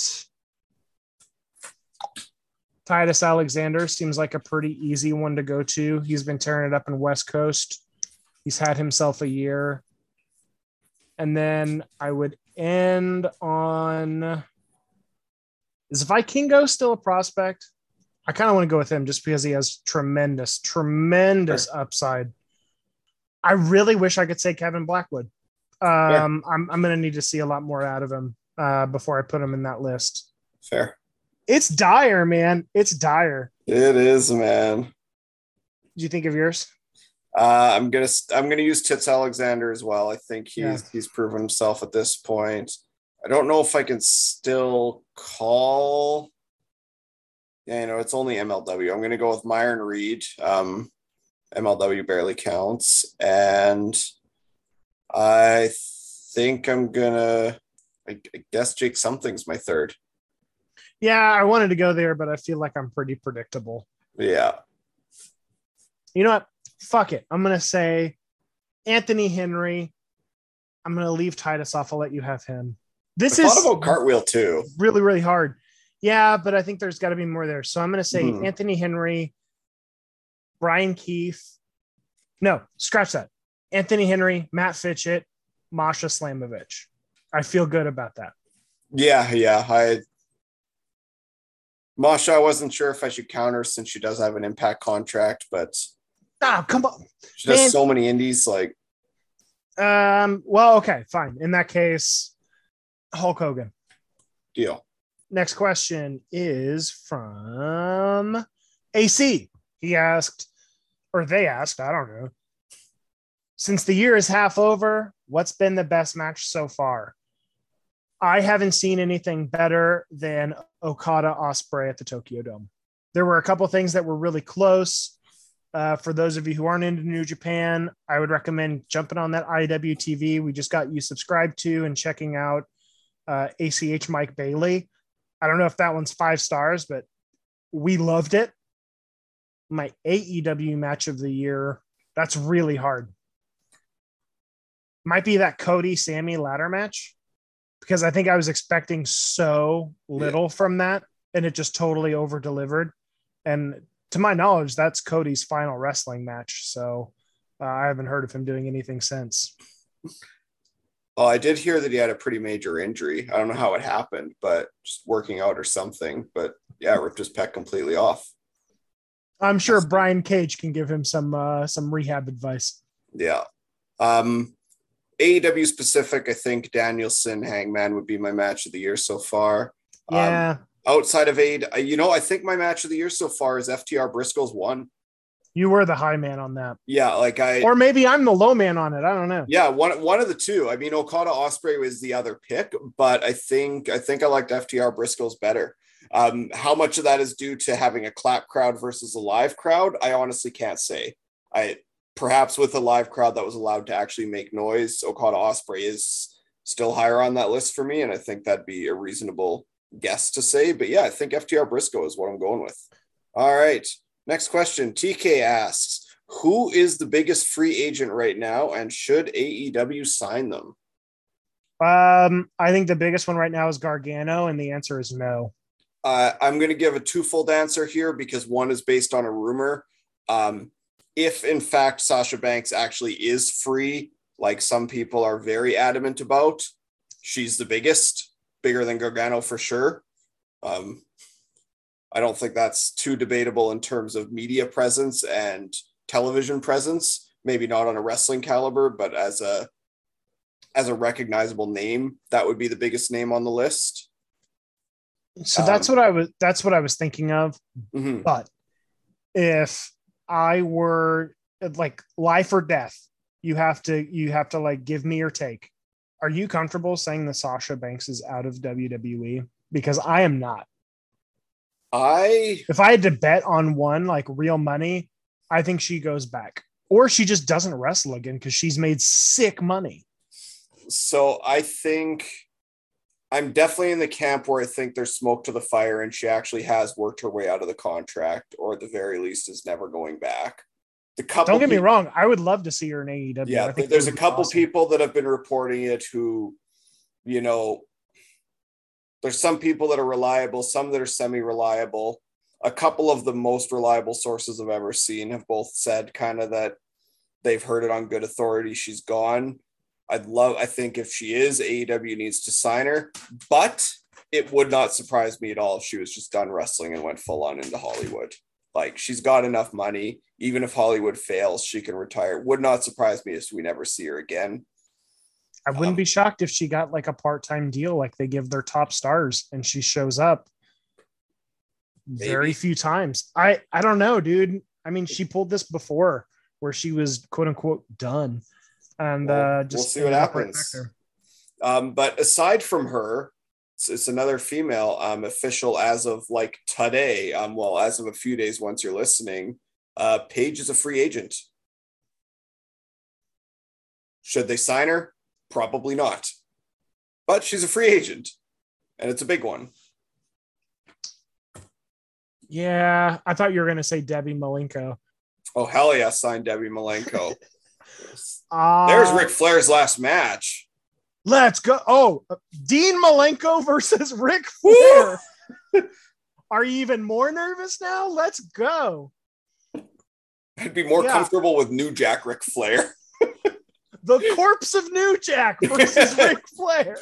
[SPEAKER 1] Titus Alexander seems like a pretty easy one to go to. He's been tearing it up in West Coast. He's had himself a year. And then I would end on is Vikingo still a prospect? I kind of want to go with him just because he has tremendous, tremendous sure. upside. I really wish I could say Kevin Blackwood. Um, I'm, I'm going to need to see a lot more out of him uh, before I put him in that list.
[SPEAKER 2] Fair.
[SPEAKER 1] It's dire, man. It's dire.
[SPEAKER 2] It is, man.
[SPEAKER 1] Do you think of yours?
[SPEAKER 2] Uh, I'm gonna I'm gonna use Titus Alexander as well. I think he's yeah. he's proven himself at this point. I don't know if I can still call. Yeah, you know, it's only MLW. I'm gonna go with Myron Reed. Um, MLW barely counts, and I think I'm gonna. I, I guess Jake Something's my third.
[SPEAKER 1] Yeah, I wanted to go there, but I feel like I'm pretty predictable.
[SPEAKER 2] Yeah.
[SPEAKER 1] You know what? fuck it. I'm gonna say Anthony Henry. I'm gonna leave Titus off. I'll let you have him. This
[SPEAKER 2] I
[SPEAKER 1] is
[SPEAKER 2] about cartwheel too.
[SPEAKER 1] Really, really hard. Yeah, but I think there's got to be more there. So I'm gonna say hmm. Anthony Henry, Bryan Keith. No, scratch that. Anthony Henry, Matt Fitchett, Masha Slamovich. I feel good about that.
[SPEAKER 2] Yeah, yeah. I Masha, I wasn't sure if I should counter since she does have an impact contract, but
[SPEAKER 1] Ah, come on.
[SPEAKER 2] She does Man. so many indies. Like,
[SPEAKER 1] um, well, okay, fine. In that case, Hulk Hogan.
[SPEAKER 2] Deal.
[SPEAKER 1] Next question is from AC. He asked, or they asked, I don't know. Since the year is half over, what's been the best match so far? I haven't seen anything better than Okada Ospreay at the Tokyo Dome. There were a couple things that were really close. Uh, for those of you who aren't into New Japan, I would recommend jumping on that IWTV we just got you subscribed to and checking out uh, ACH Mike Bailey. I don't know if that one's five stars, but we loved it. My AEW match of the year, that's really hard. Might be that Cody Sammy ladder match because I think I was expecting so little yeah. from that and it just totally over delivered. And to my knowledge, that's Cody's final wrestling match. So uh, I haven't heard of him doing anything since.
[SPEAKER 2] Well, I did hear that he had a pretty major injury. I don't know how it happened, but just working out or something. But yeah, ripped his pec completely off.
[SPEAKER 1] I'm sure Brian Cage can give him some uh, some rehab advice.
[SPEAKER 2] Yeah. Um, AEW specific, I think Danielson Hangman would be my match of the year so far.
[SPEAKER 1] Yeah. Um,
[SPEAKER 2] outside of aid, you know, I think my match of the year so far is FTR Briscoes one.
[SPEAKER 1] You were the high man on that.
[SPEAKER 2] Yeah, like I
[SPEAKER 1] or maybe I'm the low man on it. I don't know.
[SPEAKER 2] Yeah, one one of the two. I mean, Okada Ospreay was the other pick, but I think I think I liked FTR Briscoes better. Um, how much of that is due to having a clap crowd versus a live crowd? I honestly can't say. I perhaps with a live crowd that was allowed to actually make noise, Okada Ospreay is still higher on that list for me, and I think that'd be a reasonable guess to say, but yeah, I think FTR Briscoe is what I'm going with. All right. Next question. TK asks, who is the biggest free agent right now and should AEW sign them?
[SPEAKER 1] Um, I think the biggest one right now is Gargano, and the answer is no.
[SPEAKER 2] Uh, I'm going to give a twofold answer here because one is based on a rumor. Um, if in fact Sasha Banks actually is free, like some people are very adamant about, she's the biggest bigger than Gargano for sure. Um, I don't think that's too debatable in terms of media presence and television presence. Maybe not on a wrestling caliber, but as a as a recognizable name, that would be the biggest name on the list.
[SPEAKER 1] So that's um, what I was that's what I was thinking of. Mm-hmm. But if I were like life or death, you have to you have to like give me your take are you comfortable saying that Sasha Banks is out of WWE? Because I am not.
[SPEAKER 2] I
[SPEAKER 1] if I had to bet on one like real money, I think she goes back. Or she just doesn't wrestle again because she's made sick money.
[SPEAKER 2] So I think I'm definitely in the camp where I think there's smoke to the fire and she actually has worked her way out of the contract, or at the very least is never going back
[SPEAKER 1] the couple don't get people, me wrong i would love to see her in aew
[SPEAKER 2] yeah there's a couple awesome. people that have been reporting it who you know there's some people that are reliable some that are semi-reliable a couple of the most reliable sources I've ever seen have both said kind of that they've heard it on good authority. She's gone. I'd love, I think if she is, AEW needs to sign her, but it would not surprise me at all if she was just done wrestling and went full on into Hollywood. Like she's got enough money. Even if Hollywood fails, she can retire. Would not surprise me if we never see her again.
[SPEAKER 1] I wouldn't
[SPEAKER 2] Um,
[SPEAKER 1] be shocked if she got like a part-time deal like they give their top stars and she shows up very few times. I I don't know, dude. I mean, she pulled this before where she was quote unquote done. And
[SPEAKER 2] Well,
[SPEAKER 1] uh
[SPEAKER 2] we'll
[SPEAKER 1] just
[SPEAKER 2] see what
[SPEAKER 1] right
[SPEAKER 2] happens. Um, but aside from her, it's, it's another female um, official as of like today. Um, well, as of a few days once you're listening, uh, Paige is a free agent. Should they sign her? Probably not. But she's a free agent, and it's a big one.
[SPEAKER 1] Yeah, I thought you were gonna say Debbie Malenko.
[SPEAKER 2] Oh hell yeah! Sign Debbie Malenko.
[SPEAKER 1] Uh,
[SPEAKER 2] There's Ric Flair's last match.
[SPEAKER 1] Let's go. Oh, Dean Malenko versus Ric Flair. Are you even more nervous now? Let's go.
[SPEAKER 2] I'd be more
[SPEAKER 1] Yeah.
[SPEAKER 2] comfortable with New Jack Ric Flair.
[SPEAKER 1] The corpse of New Jack versus Ric Flair.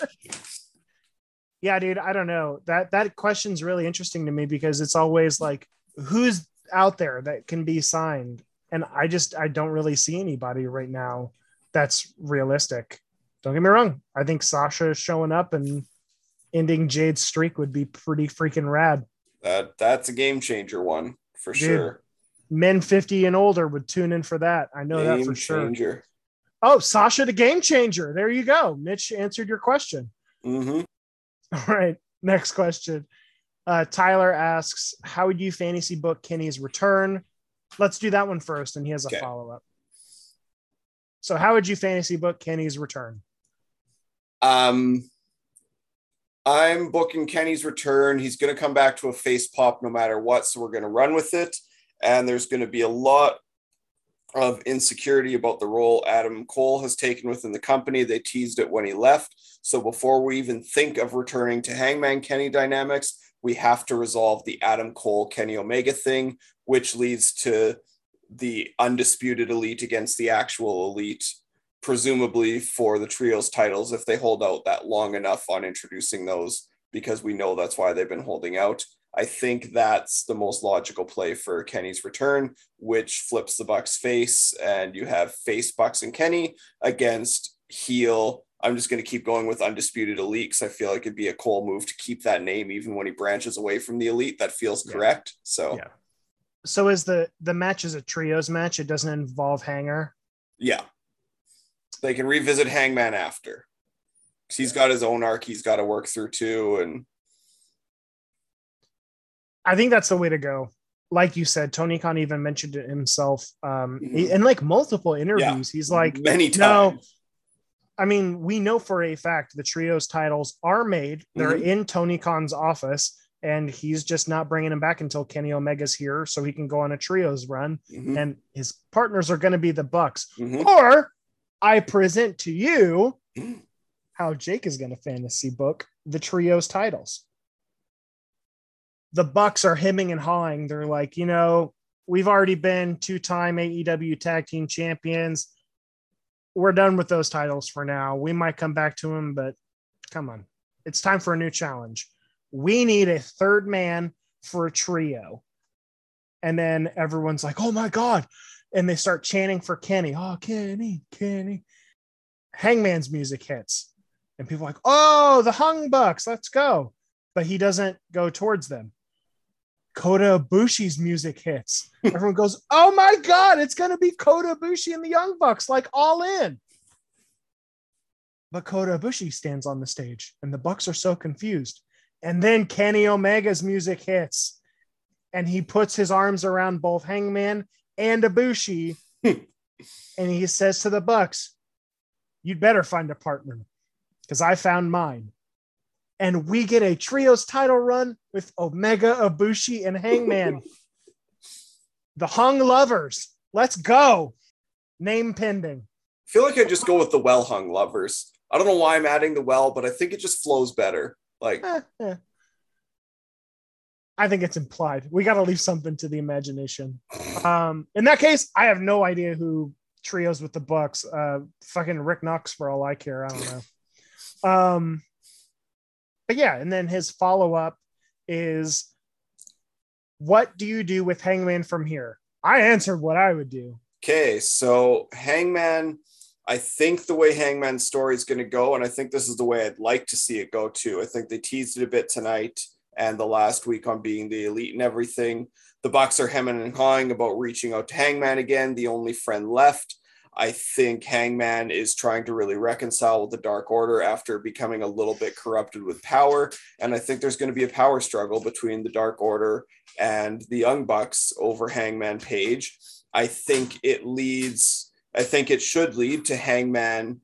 [SPEAKER 1] Yeah, dude, I don't know. That that question's really interesting to me because it's always like who's out there that can be signed? And I just I don't really see anybody right now that's realistic. Don't get me wrong. I think Sasha showing up and ending Jade's streak would be pretty freaking rad.
[SPEAKER 2] That that's a game changer one for
[SPEAKER 1] Dude,
[SPEAKER 2] sure.
[SPEAKER 1] Men 50 and older would tune in for that. I know that
[SPEAKER 2] game
[SPEAKER 1] for sure. Oh, Sasha the game changer. There you go. Mitch answered your question.
[SPEAKER 2] hmm
[SPEAKER 1] All right. Next question. Uh, Tyler asks, How would you fantasy book Kenny's return? Let's do that one first. And he has a
[SPEAKER 2] Okay.
[SPEAKER 1] follow up. So, how would you fantasy book Kenny's return?
[SPEAKER 2] Um, I'm booking Kenny's return. He's going to come back to a face pop no matter what. So we're going to run with it. And there's going to be a lot of insecurity about the role Adam Cole has taken within the company. They teased it when he left. So before we even think of returning to Hangman Kenny dynamics, we have to resolve the Adam Cole Kenny Omega thing, which leads to the undisputed elite against the actual elite presumably for the trios titles if they hold out that long enough on introducing those because we know that's why they've been holding out. I think that's the most logical play for Kenny's return, which flips the Bucks face and you have face Bucks and Kenny against heel. I'm just going to keep going with undisputed elite because I feel like it'd be a cool move to keep that name even when he branches away from the elite. That feels
[SPEAKER 1] Yeah.
[SPEAKER 2] correct. So
[SPEAKER 1] Yeah. So, is the the match is a trios match? It doesn't involve Hanger.
[SPEAKER 2] Yeah. They can revisit Hangman after. He's got his own arc he's got to work through too. And
[SPEAKER 1] I think that's the way to go. Like you said, Tony Khan even mentioned it himself um,
[SPEAKER 2] Mhm.
[SPEAKER 1] in like multiple interviews. He's like,
[SPEAKER 2] many
[SPEAKER 1] no. I mean, we know for a fact the trios titles are made. They're
[SPEAKER 2] Mhm.
[SPEAKER 1] in Tony Khan's office, and he's just not bringing them back until Kenny Omega's here, so he can go on a trios run.
[SPEAKER 2] Mhm,
[SPEAKER 1] And his partners are going to be the Bucks.
[SPEAKER 2] mhm.
[SPEAKER 1] Or I present to you
[SPEAKER 2] Mhm.
[SPEAKER 1] How Jake is going to fantasy book the trios titles. The Bucks are hemming and hawing. They're like, you know, we've already been two-time AEW tag team champions. We're done with those titles for now. We might come back to them, but come on. It's time for a new challenge. We need a third man for a trio. And then everyone's like, oh my God. And they start chanting for Kenny. Oh, Kenny, Kenny. Hangman's music hits. And people are like, oh, the Hung Bucks, let's go. But he doesn't go towards them. Kota Ibushi's music hits. Everyone goes, oh my God, it's going to be Kota Ibushi and the Young Bucks, like all in. But Kota Ibushi stands on the stage, and the Bucks are so confused. And then Kenny Omega's music hits, and he puts his arms around both Hangman and Ibushi, and he says to the Bucks, "You'd better find a partner, because I found mine." And we get a trios title run with Omega, Ibushi, and Hangman. the Hung Lovers. Let's go. Name pending.
[SPEAKER 2] I feel like I just go with the well hung lovers. I don't know why I'm adding the well, but I think it just flows better. Like
[SPEAKER 1] Eh, eh. I think it's implied. We got to leave something to the imagination. Um, in that case, I have no idea who trios with the Bucks. Uh, fucking Rick Knox for all I care. I don't know. Um, but yeah, and then his follow up is, "What do you do with Hangman from here?" I answered what I would do.
[SPEAKER 2] Okay, so Hangman, I think the way Hangman's story is going to go, and I think this is the way I'd like to see it go too. I think they teased it a bit tonight and the last week on being the elite and everything. The Bucks are hemming and hawing about reaching out to Hangman again, the only friend left. I think Hangman is trying to really reconcile with the Dark Order after becoming a little bit corrupted with power. And I think there's going to be a power struggle between the Dark Order and the Young Bucks over Hangman Page. I think it leads, I think it should lead to Hangman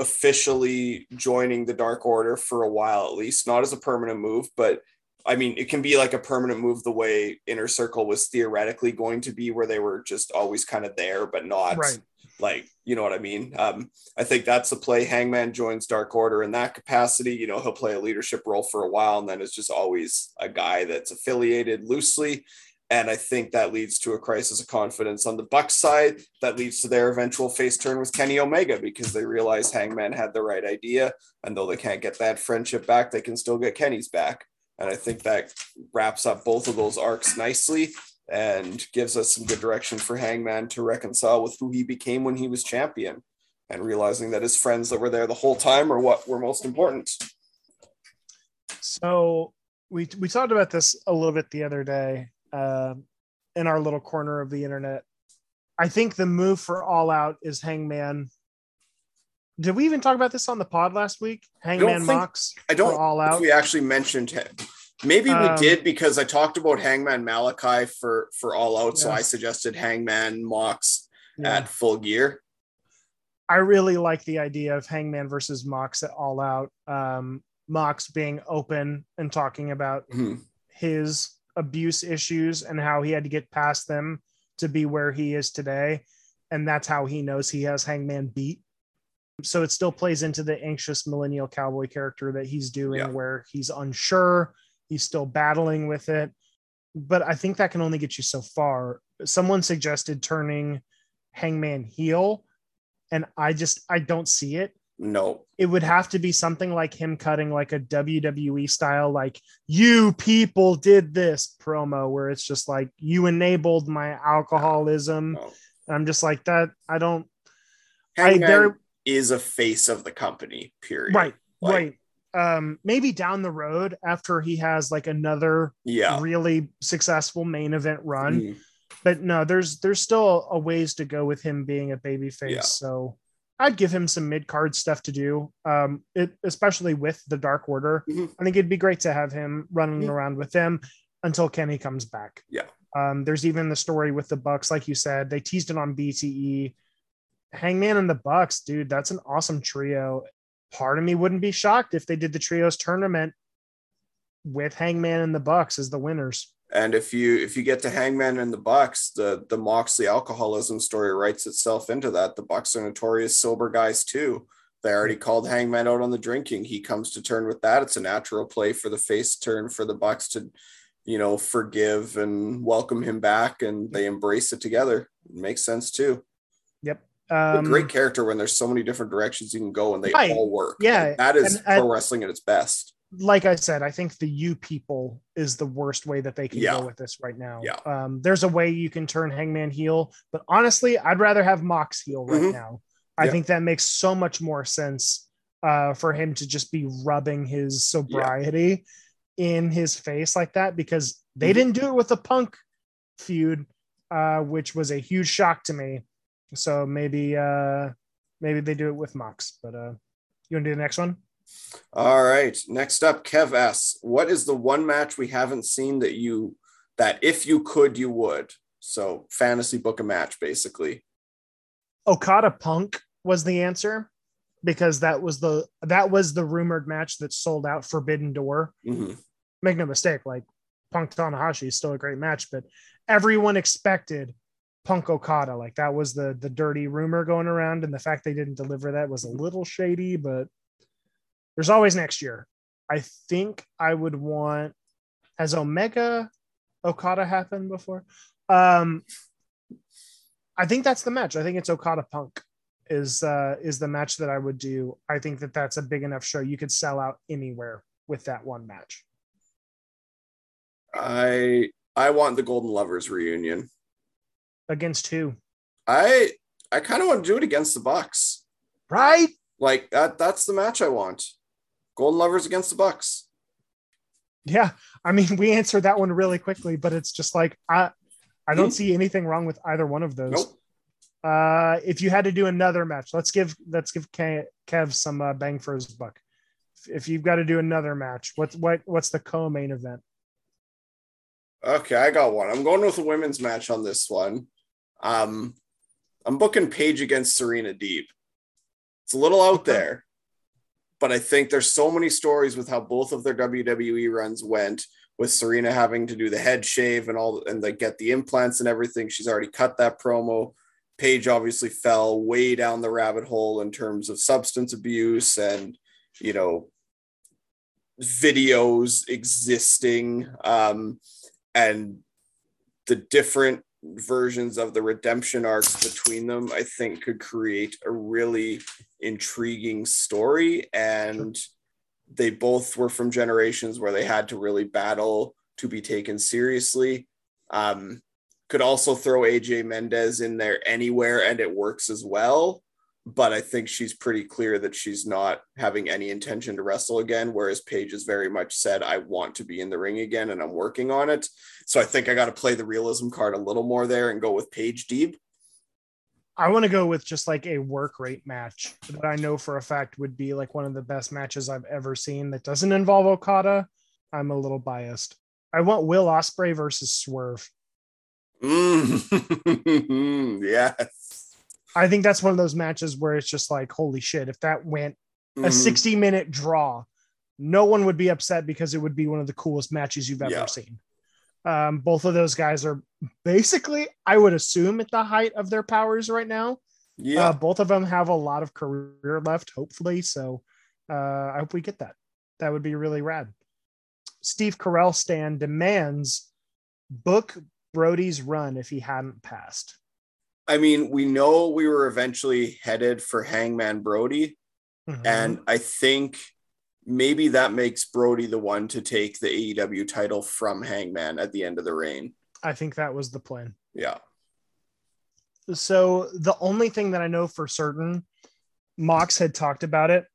[SPEAKER 2] officially joining the Dark Order for a while at least, not as a permanent move, but I mean, it can be like a permanent move the way Inner Circle was theoretically going to be, where they were just always kind of there, but not
[SPEAKER 1] Right.
[SPEAKER 2] Like, you know what I mean? Um, I think that's the play. Hangman joins Dark Order in that capacity. You know, he'll play a leadership role for a while and then it's just always a guy that's affiliated loosely. And I think that leads to a crisis of confidence on the Bucks side. That leads to their eventual face turn with Kenny Omega because they realize Hangman had the right idea. And though they can't get that friendship back, they can still get Kenny's back. And I think that wraps up both of those arcs nicely and gives us some good direction for Hangman to reconcile with who he became when he was champion and realizing that his friends that were there the whole time are what were most important.
[SPEAKER 1] So we we talked about this a little bit the other day um, in our little corner of the internet. I think the move for All Out is Hangman. Did we even talk about this on the pod last week? Hangman
[SPEAKER 2] think-
[SPEAKER 1] Mox
[SPEAKER 2] I don't
[SPEAKER 1] for All Out.
[SPEAKER 2] we actually mentioned Maybe we
[SPEAKER 1] Um,
[SPEAKER 2] did because I talked about Hangman Malakai for for All Out, so I suggested Hangman Mox
[SPEAKER 1] Yeah.
[SPEAKER 2] at Full Gear.
[SPEAKER 1] I really like the idea of Hangman versus Mox at All Out. Um, Mox being open and talking about
[SPEAKER 2] Mhm.
[SPEAKER 1] his abuse issues and how he had to get past them to be where he is today. And that's how he knows he has Hangman beat. So it still plays into the anxious millennial cowboy character that he's doing,
[SPEAKER 2] Yeah.
[SPEAKER 1] where he's unsure, he's still battling with it. But I think that can only get you so far. Someone suggested turning Hangman heel, and I just I don't see it
[SPEAKER 2] No,
[SPEAKER 1] it would have to be something like him cutting like a WWE style, like you people did this promo where it's just like you enabled my alcoholism. And I'm just like that. I don't I
[SPEAKER 2] Hangman
[SPEAKER 1] very
[SPEAKER 2] is a face of the company. Period.
[SPEAKER 1] right,
[SPEAKER 2] Like-
[SPEAKER 1] right. Um, maybe down the road after he has like another
[SPEAKER 2] Yeah.
[SPEAKER 1] really successful main event run.
[SPEAKER 2] Mhm.
[SPEAKER 1] But no, there's there's still a ways to go with him being a baby face.
[SPEAKER 2] Yeah.
[SPEAKER 1] So I'd give him some mid card stuff to do. Um, it especially with the Dark Order.
[SPEAKER 2] Mhm.
[SPEAKER 1] I think it'd be great to have him running
[SPEAKER 2] Mhm.
[SPEAKER 1] around with them until Kenny comes back.
[SPEAKER 2] Yeah.
[SPEAKER 1] Um, there's even the story with the Bucks, like you said, they teased it on BTE. Hangman and the Bucks, dude, that's an awesome trio. Part of me wouldn't be shocked if they did the trios tournament with Hangman and the Bucks as the winners.
[SPEAKER 2] And if you if you get to Hangman and the Bucks, the the Moxley alcoholism story writes itself into that. The Bucks are notorious sober guys too. They already called Hangman out on the drinking. He comes to turn with that. It's a natural play for the face turn for the Bucks to, you know, forgive and welcome him back, and they embrace it together. It makes sense too.
[SPEAKER 1] Yep.
[SPEAKER 2] A
[SPEAKER 1] Um,
[SPEAKER 2] great character when there's so many different directions you can go and they
[SPEAKER 1] Right.
[SPEAKER 2] all work.
[SPEAKER 1] Yeah,
[SPEAKER 2] Like, that is
[SPEAKER 1] and
[SPEAKER 2] pro wrestling at its best.
[SPEAKER 1] like I said, I think the you people is the worst way that they can
[SPEAKER 2] Yeah.
[SPEAKER 1] go with this right now.
[SPEAKER 2] Yeah.
[SPEAKER 1] Um, there's a way you can turn Hangman heel, but honestly, I'd rather have Mox heel right
[SPEAKER 2] Mhm.
[SPEAKER 1] now. I
[SPEAKER 2] Yeah.
[SPEAKER 1] think that makes so much more sense uh, for him to just be rubbing his sobriety in his face like that because they
[SPEAKER 2] Mhm.
[SPEAKER 1] didn't do it with the Punk feud, uh, which was a huge shock to me. So maybe uh, maybe they do it with Mox. But uh, you want to do the next one?
[SPEAKER 2] All right. Next up, Kev S. What is the one match we haven't seen that you that if you could you would? So fantasy book a match, basically.
[SPEAKER 1] Okada Punk was the answer because that was the that was the rumored match that sold out Forbidden Door.
[SPEAKER 2] Mhm.
[SPEAKER 1] Make no mistake, like Punk Tanahashi is still a great match, but everyone expected Punk Okada. Like that was the the dirty rumor going around, and the fact they didn't deliver that was a little shady. But there's always next year. I think I would want Has Omega Okada happened before? Um, I think that's the match. I think it's Okada Punk is uh, is the match that I would do. I think that that's a big enough show. You could sell out anywhere with that one match.
[SPEAKER 2] I I want the Golden Lovers reunion
[SPEAKER 1] against who?
[SPEAKER 2] I I kind of want to do it against the Bucks.
[SPEAKER 1] Right?
[SPEAKER 2] Like that that's the match I want. Golden Lovers against the Bucks.
[SPEAKER 1] Yeah, I mean, we answered that one really quickly, but it's just like I I don't mm-hmm. see anything wrong with either one of those. Nope. Uh, if you had to do another match, let's give let's give Kev some uh, bang for his buck. If you've got to do another match, what's what what's the co-main event?
[SPEAKER 2] Okay, I got one. I'm going with a women's match on this one. Um, I'm booking Paige against Serena Deeb. It's a little out there, but I think there's so many stories with how both of their WWE runs went with Serena having to do the head shave and all and like get the implants and everything. She's already cut that promo. Paige obviously fell way down the rabbit hole in terms of substance abuse and you know videos existing um, and the different versions of the redemption arcs between them i think could create a really intriguing story. And they both were from generations where they had to really battle to be taken seriously. Um, could also throw aj mendez in there anywhere and it works as well but I think she's pretty clear that she's not having any intention to wrestle again. Whereas Paige has very much said, I want to be in the ring again and I'm working on it. So I think I got to play the realism card a little more there and go with Paige Deeb.
[SPEAKER 1] I want to go with just like a work rate match that I know for a fact would be like one of the best matches I've ever seen that doesn't involve Okada. I'm a little biased. I want Will Ospreay versus Swerve.
[SPEAKER 2] Mm. yes.
[SPEAKER 1] I think that's one of those matches where it's just like, holy shit, if that went mm-hmm. a 60 minute draw, no one would be upset because it would be one of the coolest matches you've ever yeah. seen. Um, both of those guys are basically, I would assume, at the height of their powers right now. Yeah. Uh, both of them have a lot of career left, hopefully. So uh, I hope we get that. That would be really rad. Steve Carell stand demands book Brody's run if he hadn't passed.
[SPEAKER 2] I mean, we know we were eventually headed for Hangman Brody. Mm-hmm. And I think maybe that makes Brody the one to take the AEW title from Hangman at the end of the reign.
[SPEAKER 1] I think that was the plan.
[SPEAKER 2] Yeah.
[SPEAKER 1] So the only thing that I know for certain, Mox had talked about it,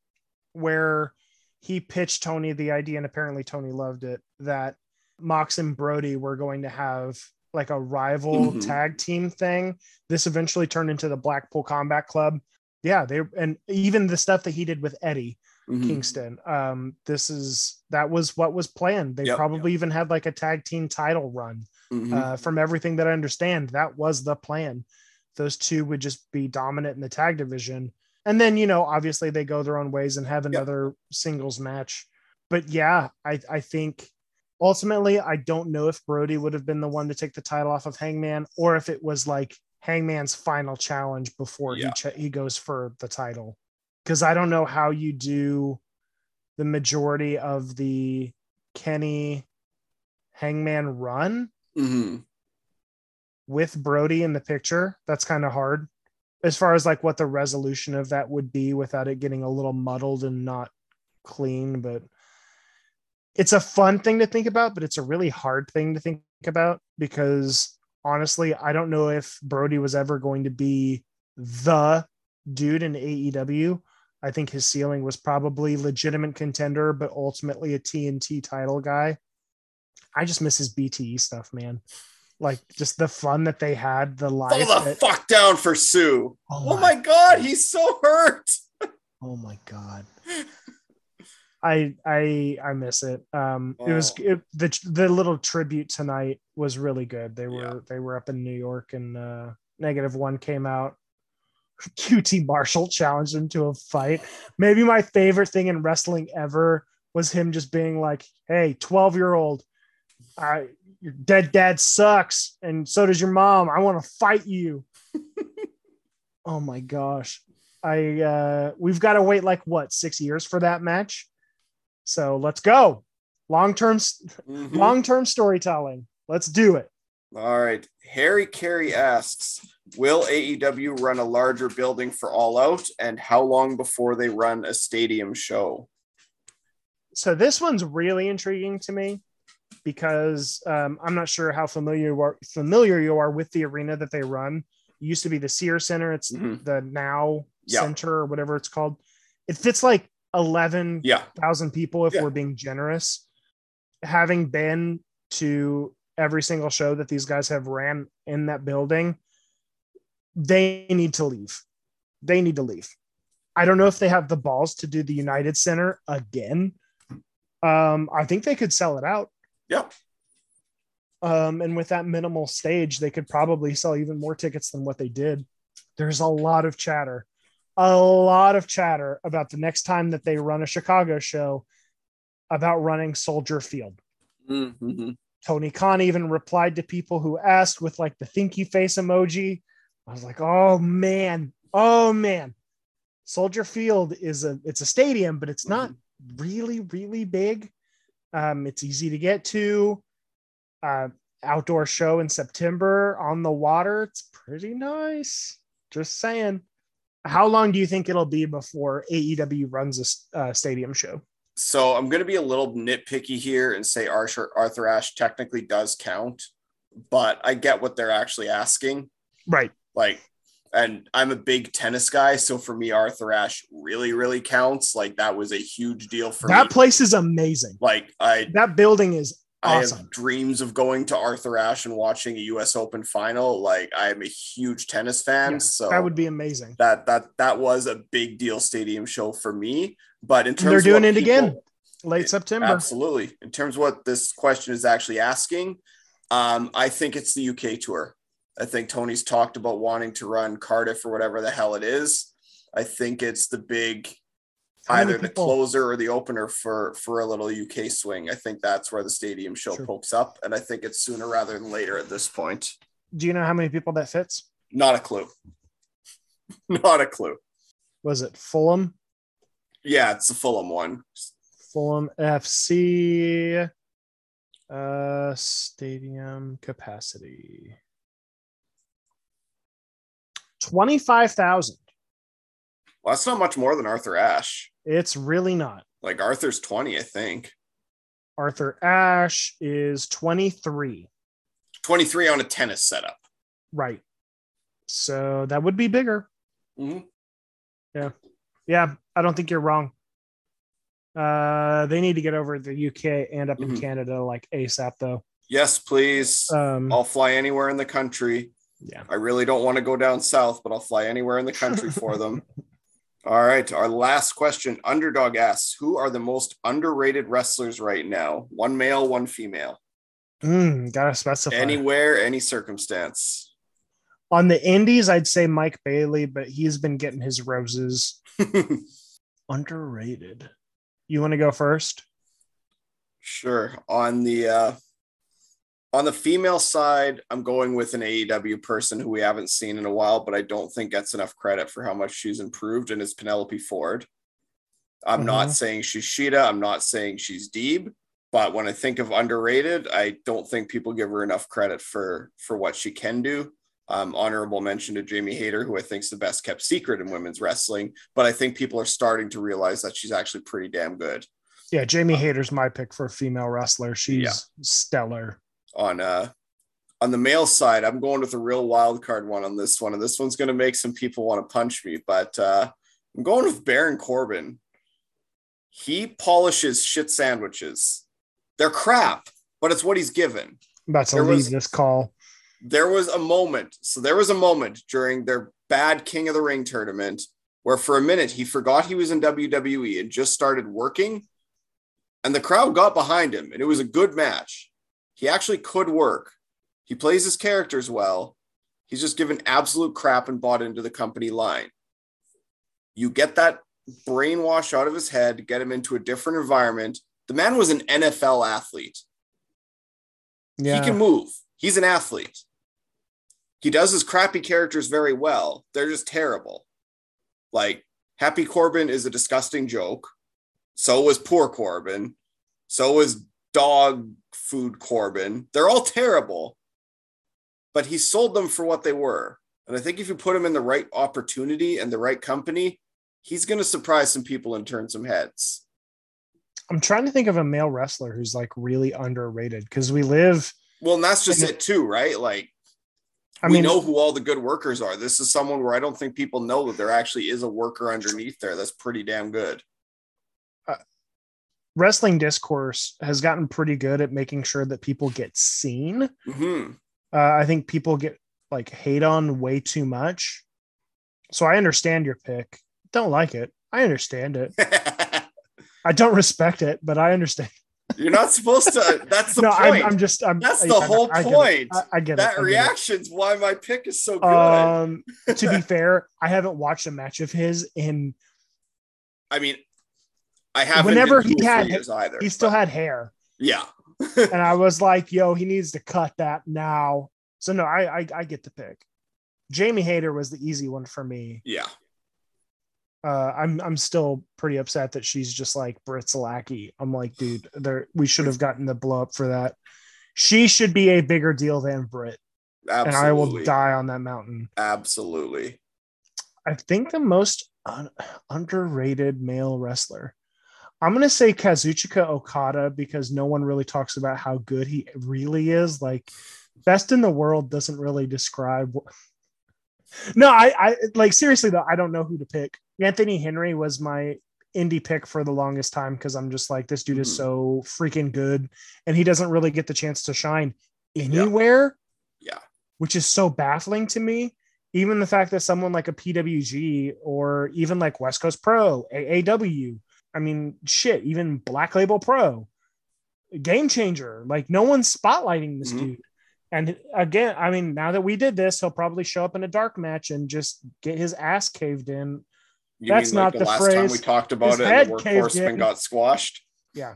[SPEAKER 1] where he pitched Tony the idea, and apparently Tony loved it, that Mox and Brody were going to have like a rival mm-hmm. tag team thing. This eventually turned into the Blackpool Combat Club. Yeah, they and even the stuff that he did with Eddie mm-hmm. Kingston. Um, this is that was what was planned. They yep, probably yep. even had like a tag team title run. Mm-hmm. Uh, from everything that I understand, that was the plan. Those two would just be dominant in the tag division. And then, you know, obviously they go their own ways and have another yep. singles match. But yeah, I, I think ultimately, I don't know if Brody would have been the one to take the title off of Hangman, or if it was like Hangman's final challenge before yeah. he ch- he goes for the title. Because I don't know how you do the majority of the Kenny Hangman run
[SPEAKER 2] mm-hmm.
[SPEAKER 1] with Brody in the picture. That's kind of hard as far as like what the resolution of that would be without it getting a little muddled and not clean. But it's a fun thing to think about, but it's a really hard thing to think about because honestly, I don't know if Brody was ever going to be the dude in AEW. I think his ceiling was probably legitimate contender, but ultimately a TNT title guy. I just miss his BTE stuff, man. Like just the fun that they had, the life.
[SPEAKER 2] Fall the that... fuck down for Sue. Oh, oh my god, he's so hurt.
[SPEAKER 1] oh my god. I I I miss it. Um, oh. it was it, the the little tribute tonight was really good. They were yeah. they were up in New York and uh, negative one came out. QT Marshall challenged him to a fight. Maybe my favorite thing in wrestling ever was him just being like, "Hey, twelve year old, I your dead dad sucks, and so does your mom. I want to fight you." oh my gosh. I uh we've got to wait like what six years for that match so let's go. Long term,
[SPEAKER 2] Mhm.
[SPEAKER 1] long term storytelling. Let's do it.
[SPEAKER 2] All right. Harry Carey asks Will AEW run a larger building for All Out? And how long before they run a stadium show?
[SPEAKER 1] So this one's really intriguing to me because um, I'm not sure how familiar you are familiar you are with the arena that they run. It used to be the Sears Center. It's
[SPEAKER 2] Mhm.
[SPEAKER 1] the Now
[SPEAKER 2] Yeah.
[SPEAKER 1] Center or whatever it's called. It fits like eleven
[SPEAKER 2] Yeah.
[SPEAKER 1] thousand people if
[SPEAKER 2] Yeah.
[SPEAKER 1] we're being generous. Having been to every single show that these guys have ran in that building, they need to leave. They need to leave. I don't know if they have the balls to do the United Center again. Um, I think they could sell it out.
[SPEAKER 2] Yep.
[SPEAKER 1] Um, and with that minimal stage, they could probably sell even more tickets than what they did. There's a lot of chatter, a lot of chatter about the next time that they run a Chicago show about running Soldier Field.
[SPEAKER 2] Mhm.
[SPEAKER 1] Tony Khan even replied to people who asked with like the thinky face emoji. I was like, oh man, oh man. Soldier Field is a it's a stadium, but it's not really, really big. Um, it's easy to get to. Uh, outdoor show in September on the water. It's pretty nice. Just saying. How long do you think it'll be before AEW runs a uh, stadium show?
[SPEAKER 2] So I'm going to be a little nitpicky here and say Arthur, Arthur Ashe technically does count, but I get what they're actually asking.
[SPEAKER 1] Right.
[SPEAKER 2] Like, and I'm a big tennis guy. So for me, Arthur Ashe really, really counts. Like, that was a huge deal for
[SPEAKER 1] that
[SPEAKER 2] me.
[SPEAKER 1] place is amazing.
[SPEAKER 2] like, I,
[SPEAKER 1] That building is
[SPEAKER 2] I have dreams of going to Arthur Ashe and watching a US Open final. Like, I am a huge tennis fan.
[SPEAKER 1] Yeah,
[SPEAKER 2] so
[SPEAKER 1] that would be amazing.
[SPEAKER 2] that, that, that was a big deal stadium show for me. But in
[SPEAKER 1] And
[SPEAKER 2] terms
[SPEAKER 1] they're doing it again
[SPEAKER 2] people-
[SPEAKER 1] late September.
[SPEAKER 2] Absolutely. In terms of what this question is actually asking, um, I think it's the UK tour. I think Tony's talked about wanting to run Cardiff or whatever the hell it is. I think it's the big either the closer or the opener for for a little UK swing. I think that's where the stadium show
[SPEAKER 1] Sure.
[SPEAKER 2] pokes up, and I think it's sooner rather than later at this point.
[SPEAKER 1] Do you know how many people that fits?
[SPEAKER 2] Not a clue. Not a clue.
[SPEAKER 1] Was it Fulham?
[SPEAKER 2] Yeah, it's the Fulham one.
[SPEAKER 1] Fulham FC uh stadium capacity 25,000.
[SPEAKER 2] Well, that's not much more than Arthur Ashe.
[SPEAKER 1] It's really not.
[SPEAKER 2] Like Arthur's 20, I think.
[SPEAKER 1] Arthur Ashe is 23.
[SPEAKER 2] 23 on a tennis setup.
[SPEAKER 1] Right. So that would be bigger.
[SPEAKER 2] Mhm.
[SPEAKER 1] Yeah, I don't think you're wrong. Uh they need to get over the UK and up in
[SPEAKER 2] Mhm.
[SPEAKER 1] Canada like ASAP though.
[SPEAKER 2] Yes, please.
[SPEAKER 1] Um
[SPEAKER 2] I'll fly anywhere in the country.
[SPEAKER 1] yeah.
[SPEAKER 2] I really don't want to go down south, but I'll fly anywhere in the country for them. All right. Our last question Underdog asks Who are the most underrated wrestlers right now? One male, one female.
[SPEAKER 1] Mm, gotta specify.
[SPEAKER 2] Anywhere, any circumstance.
[SPEAKER 1] On the indies, I'd say Mike Bailey, but he's been getting his roses. Underrated. You want to go first?
[SPEAKER 2] Sure. On the uh on the female side, I'm going with an AEW person who we haven't seen in a while, but I don't think gets enough credit for how much she's improved, and it's Penelope Ford. I'm not
[SPEAKER 1] Mhm.
[SPEAKER 2] saying she's Shida. I'm not saying she's Deeb, but when I think of underrated, I don't think people give her enough credit for for what she can do. Um, honorable mention to Jamie Hayter, who I think is the best kept secret in women's wrestling, but I think people are starting to realize that she's actually pretty damn good.
[SPEAKER 1] Yeah, Jamie Hayter's my pick for a female wrestler. She's
[SPEAKER 2] Yeah.
[SPEAKER 1] stellar.
[SPEAKER 2] On uh on the male side i'm going with a real wild card one on this one and this one's going to make some people want to punch me but uh i'm going with baron corbin. He polishes shit sandwiches. They're crap but it's what he's given.
[SPEAKER 1] I'm about to
[SPEAKER 2] There
[SPEAKER 1] leave
[SPEAKER 2] was-
[SPEAKER 1] this call.
[SPEAKER 2] there was a moment so there was a moment during their bad king of the ring tournament where for a minute he forgot he was in wwe and just started working and the crowd got behind him and it was a good match he actually could work he plays his characters well he's just given absolute crap and bought into the company line you get that brainwash out of his head get him into a different environment the man was an nfl athlete
[SPEAKER 1] Yeah.
[SPEAKER 2] he can move. He's an athlete. He does his crappy characters very well. They're just terrible. Like Happy Corbin is a disgusting joke. So was Poor Corbin. So was dog food Corbin. They're all terrible, but he sold them for what they were. And I think if you put him in the right opportunity and the right company, he's going to surprise some people and turn some heads.
[SPEAKER 1] I'm trying to think of a male wrestler who's like really underrated because we live.
[SPEAKER 2] Well, and that's just it too, right? Like,
[SPEAKER 1] I
[SPEAKER 2] we
[SPEAKER 1] mean,
[SPEAKER 2] know who all the good workers are. This is someone where I don't think people know that there actually is a worker underneath there that's pretty damn good.
[SPEAKER 1] Wrestling discourse has gotten pretty good at making sure that people get seen.
[SPEAKER 2] hmm
[SPEAKER 1] Uh, I think people get like hate on way too much. So I understand your pick. Don't like it. I understand it. I don't respect it, but I understand.
[SPEAKER 2] You're not supposed to. That's the
[SPEAKER 1] no, I'm,
[SPEAKER 2] point.
[SPEAKER 1] I'm just. I'm.
[SPEAKER 2] That's
[SPEAKER 1] I-
[SPEAKER 2] the
[SPEAKER 1] I-
[SPEAKER 2] whole
[SPEAKER 1] I get it.
[SPEAKER 2] point.
[SPEAKER 1] I, I get it.
[SPEAKER 2] that
[SPEAKER 1] I get it.
[SPEAKER 2] reaction's why my pick is so good.
[SPEAKER 1] Um, to be fair, I haven't watched a match of his in.
[SPEAKER 2] I mean, I haven't.
[SPEAKER 1] Whenever he had-
[SPEAKER 2] years either.
[SPEAKER 1] He still
[SPEAKER 2] but
[SPEAKER 1] had hair,
[SPEAKER 2] yeah.
[SPEAKER 1] and I was like, "Yo, he needs to cut that now." So no, I I, I get the pick. Jamie Hayter was the easy one for me.
[SPEAKER 2] Yeah.
[SPEAKER 1] Uh, I'm I'm still pretty upset that she's just like Britt's lackey. I'm like, dude, there we should have gotten the blow up for that. She should be a bigger deal than Britt,
[SPEAKER 2] Absolutely.
[SPEAKER 1] and I will die on that mountain.
[SPEAKER 2] Absolutely.
[SPEAKER 1] I think the most un- underrated male wrestler. I'm gonna say Kazuchika Okada because no one really talks about how good he really is. Like, best in the world doesn't really describe. wh- No, I, I like seriously though. I don't know who to pick. Anthony Henry was my indie pick for the longest time because I'm just like this dude is
[SPEAKER 2] Mhm.
[SPEAKER 1] so freaking good, and he doesn't really get the chance to shine anywhere
[SPEAKER 2] Yeah.
[SPEAKER 1] which is so baffling to me. Even the fact that someone like a PWG or even like West Coast Pro, AAW, I mean, shit, even Black Label Pro, game changer. Like, no one's spotlighting this
[SPEAKER 2] Mhm.
[SPEAKER 1] dude. And again, I mean, now that we did this, he'll probably show up in a dark match and just get his ass caved in.
[SPEAKER 2] You
[SPEAKER 1] That's
[SPEAKER 2] like
[SPEAKER 1] not
[SPEAKER 2] the,
[SPEAKER 1] the
[SPEAKER 2] last time
[SPEAKER 1] phrase.
[SPEAKER 2] we talked about
[SPEAKER 1] His
[SPEAKER 2] it
[SPEAKER 1] head
[SPEAKER 2] and the
[SPEAKER 1] WorkHorsemen
[SPEAKER 2] got squashed?
[SPEAKER 1] Yeah.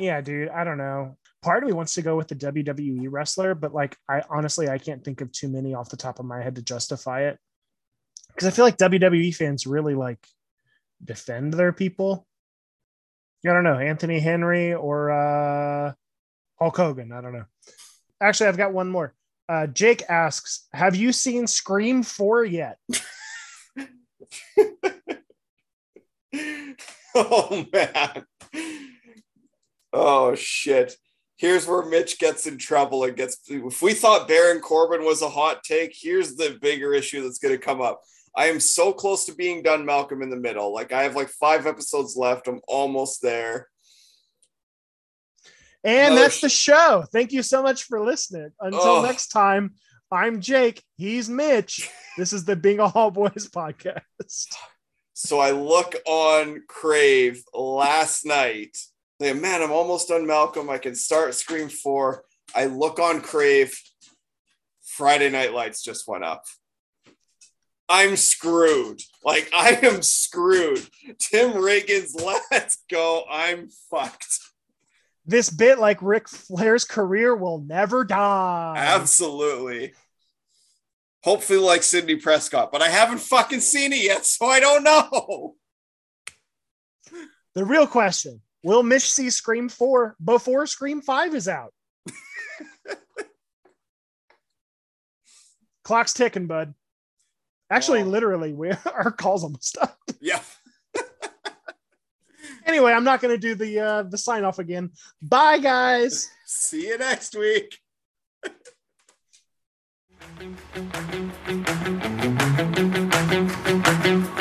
[SPEAKER 1] yeah, dude. I don't know. Part of me wants to go with the WWE wrestler, but like I honestly I can't think of too many off the top of my head to justify it. Because I feel like WWE fans really like defend their people. I don't know, Anthony Henry or uh Hulk Hogan. I don't know. Actually, I've got one more. Uh, Jake asks, "Have you seen Scream Four yet?"
[SPEAKER 2] oh man. Oh shit. Here's where Mitch gets in trouble and gets if we thought Baron Corbin was a hot take, here's the bigger issue that's gonna come up. I am so close to being done Malcolm in the middle. Like I have like five episodes left. I'm almost there.
[SPEAKER 1] And
[SPEAKER 2] Oh,
[SPEAKER 1] that's
[SPEAKER 2] sh-
[SPEAKER 1] the show. Thank you so much for listening. Until
[SPEAKER 2] Oh.
[SPEAKER 1] next time, I'm Jake. He's Mitch. This is the Being a Hall Boys podcast.
[SPEAKER 2] So I look on Crave last night. Like, man, I'm almost done Malcolm. I can start Scream 4. I look on Crave. Friday Night Lights just went up. I'm screwed. Like, I am screwed. Tim Riggins, let's go. I'm fucked.
[SPEAKER 1] This bit, like Ric Flair's career, will never die.
[SPEAKER 2] Absolutely. Hopefully, like Sidney Prescott, but I haven't fucking seen it yet, so I don't know.
[SPEAKER 1] The real question Will Mitch see Scream 4 before Scream 5 is out? Clock's ticking, bud. Actually,
[SPEAKER 2] Well-
[SPEAKER 1] literally, we our call's almost up.
[SPEAKER 2] Yeah.
[SPEAKER 1] Anyway, I'm not going to do the uh, the sign off again. Bye, guys.
[SPEAKER 2] See you next week.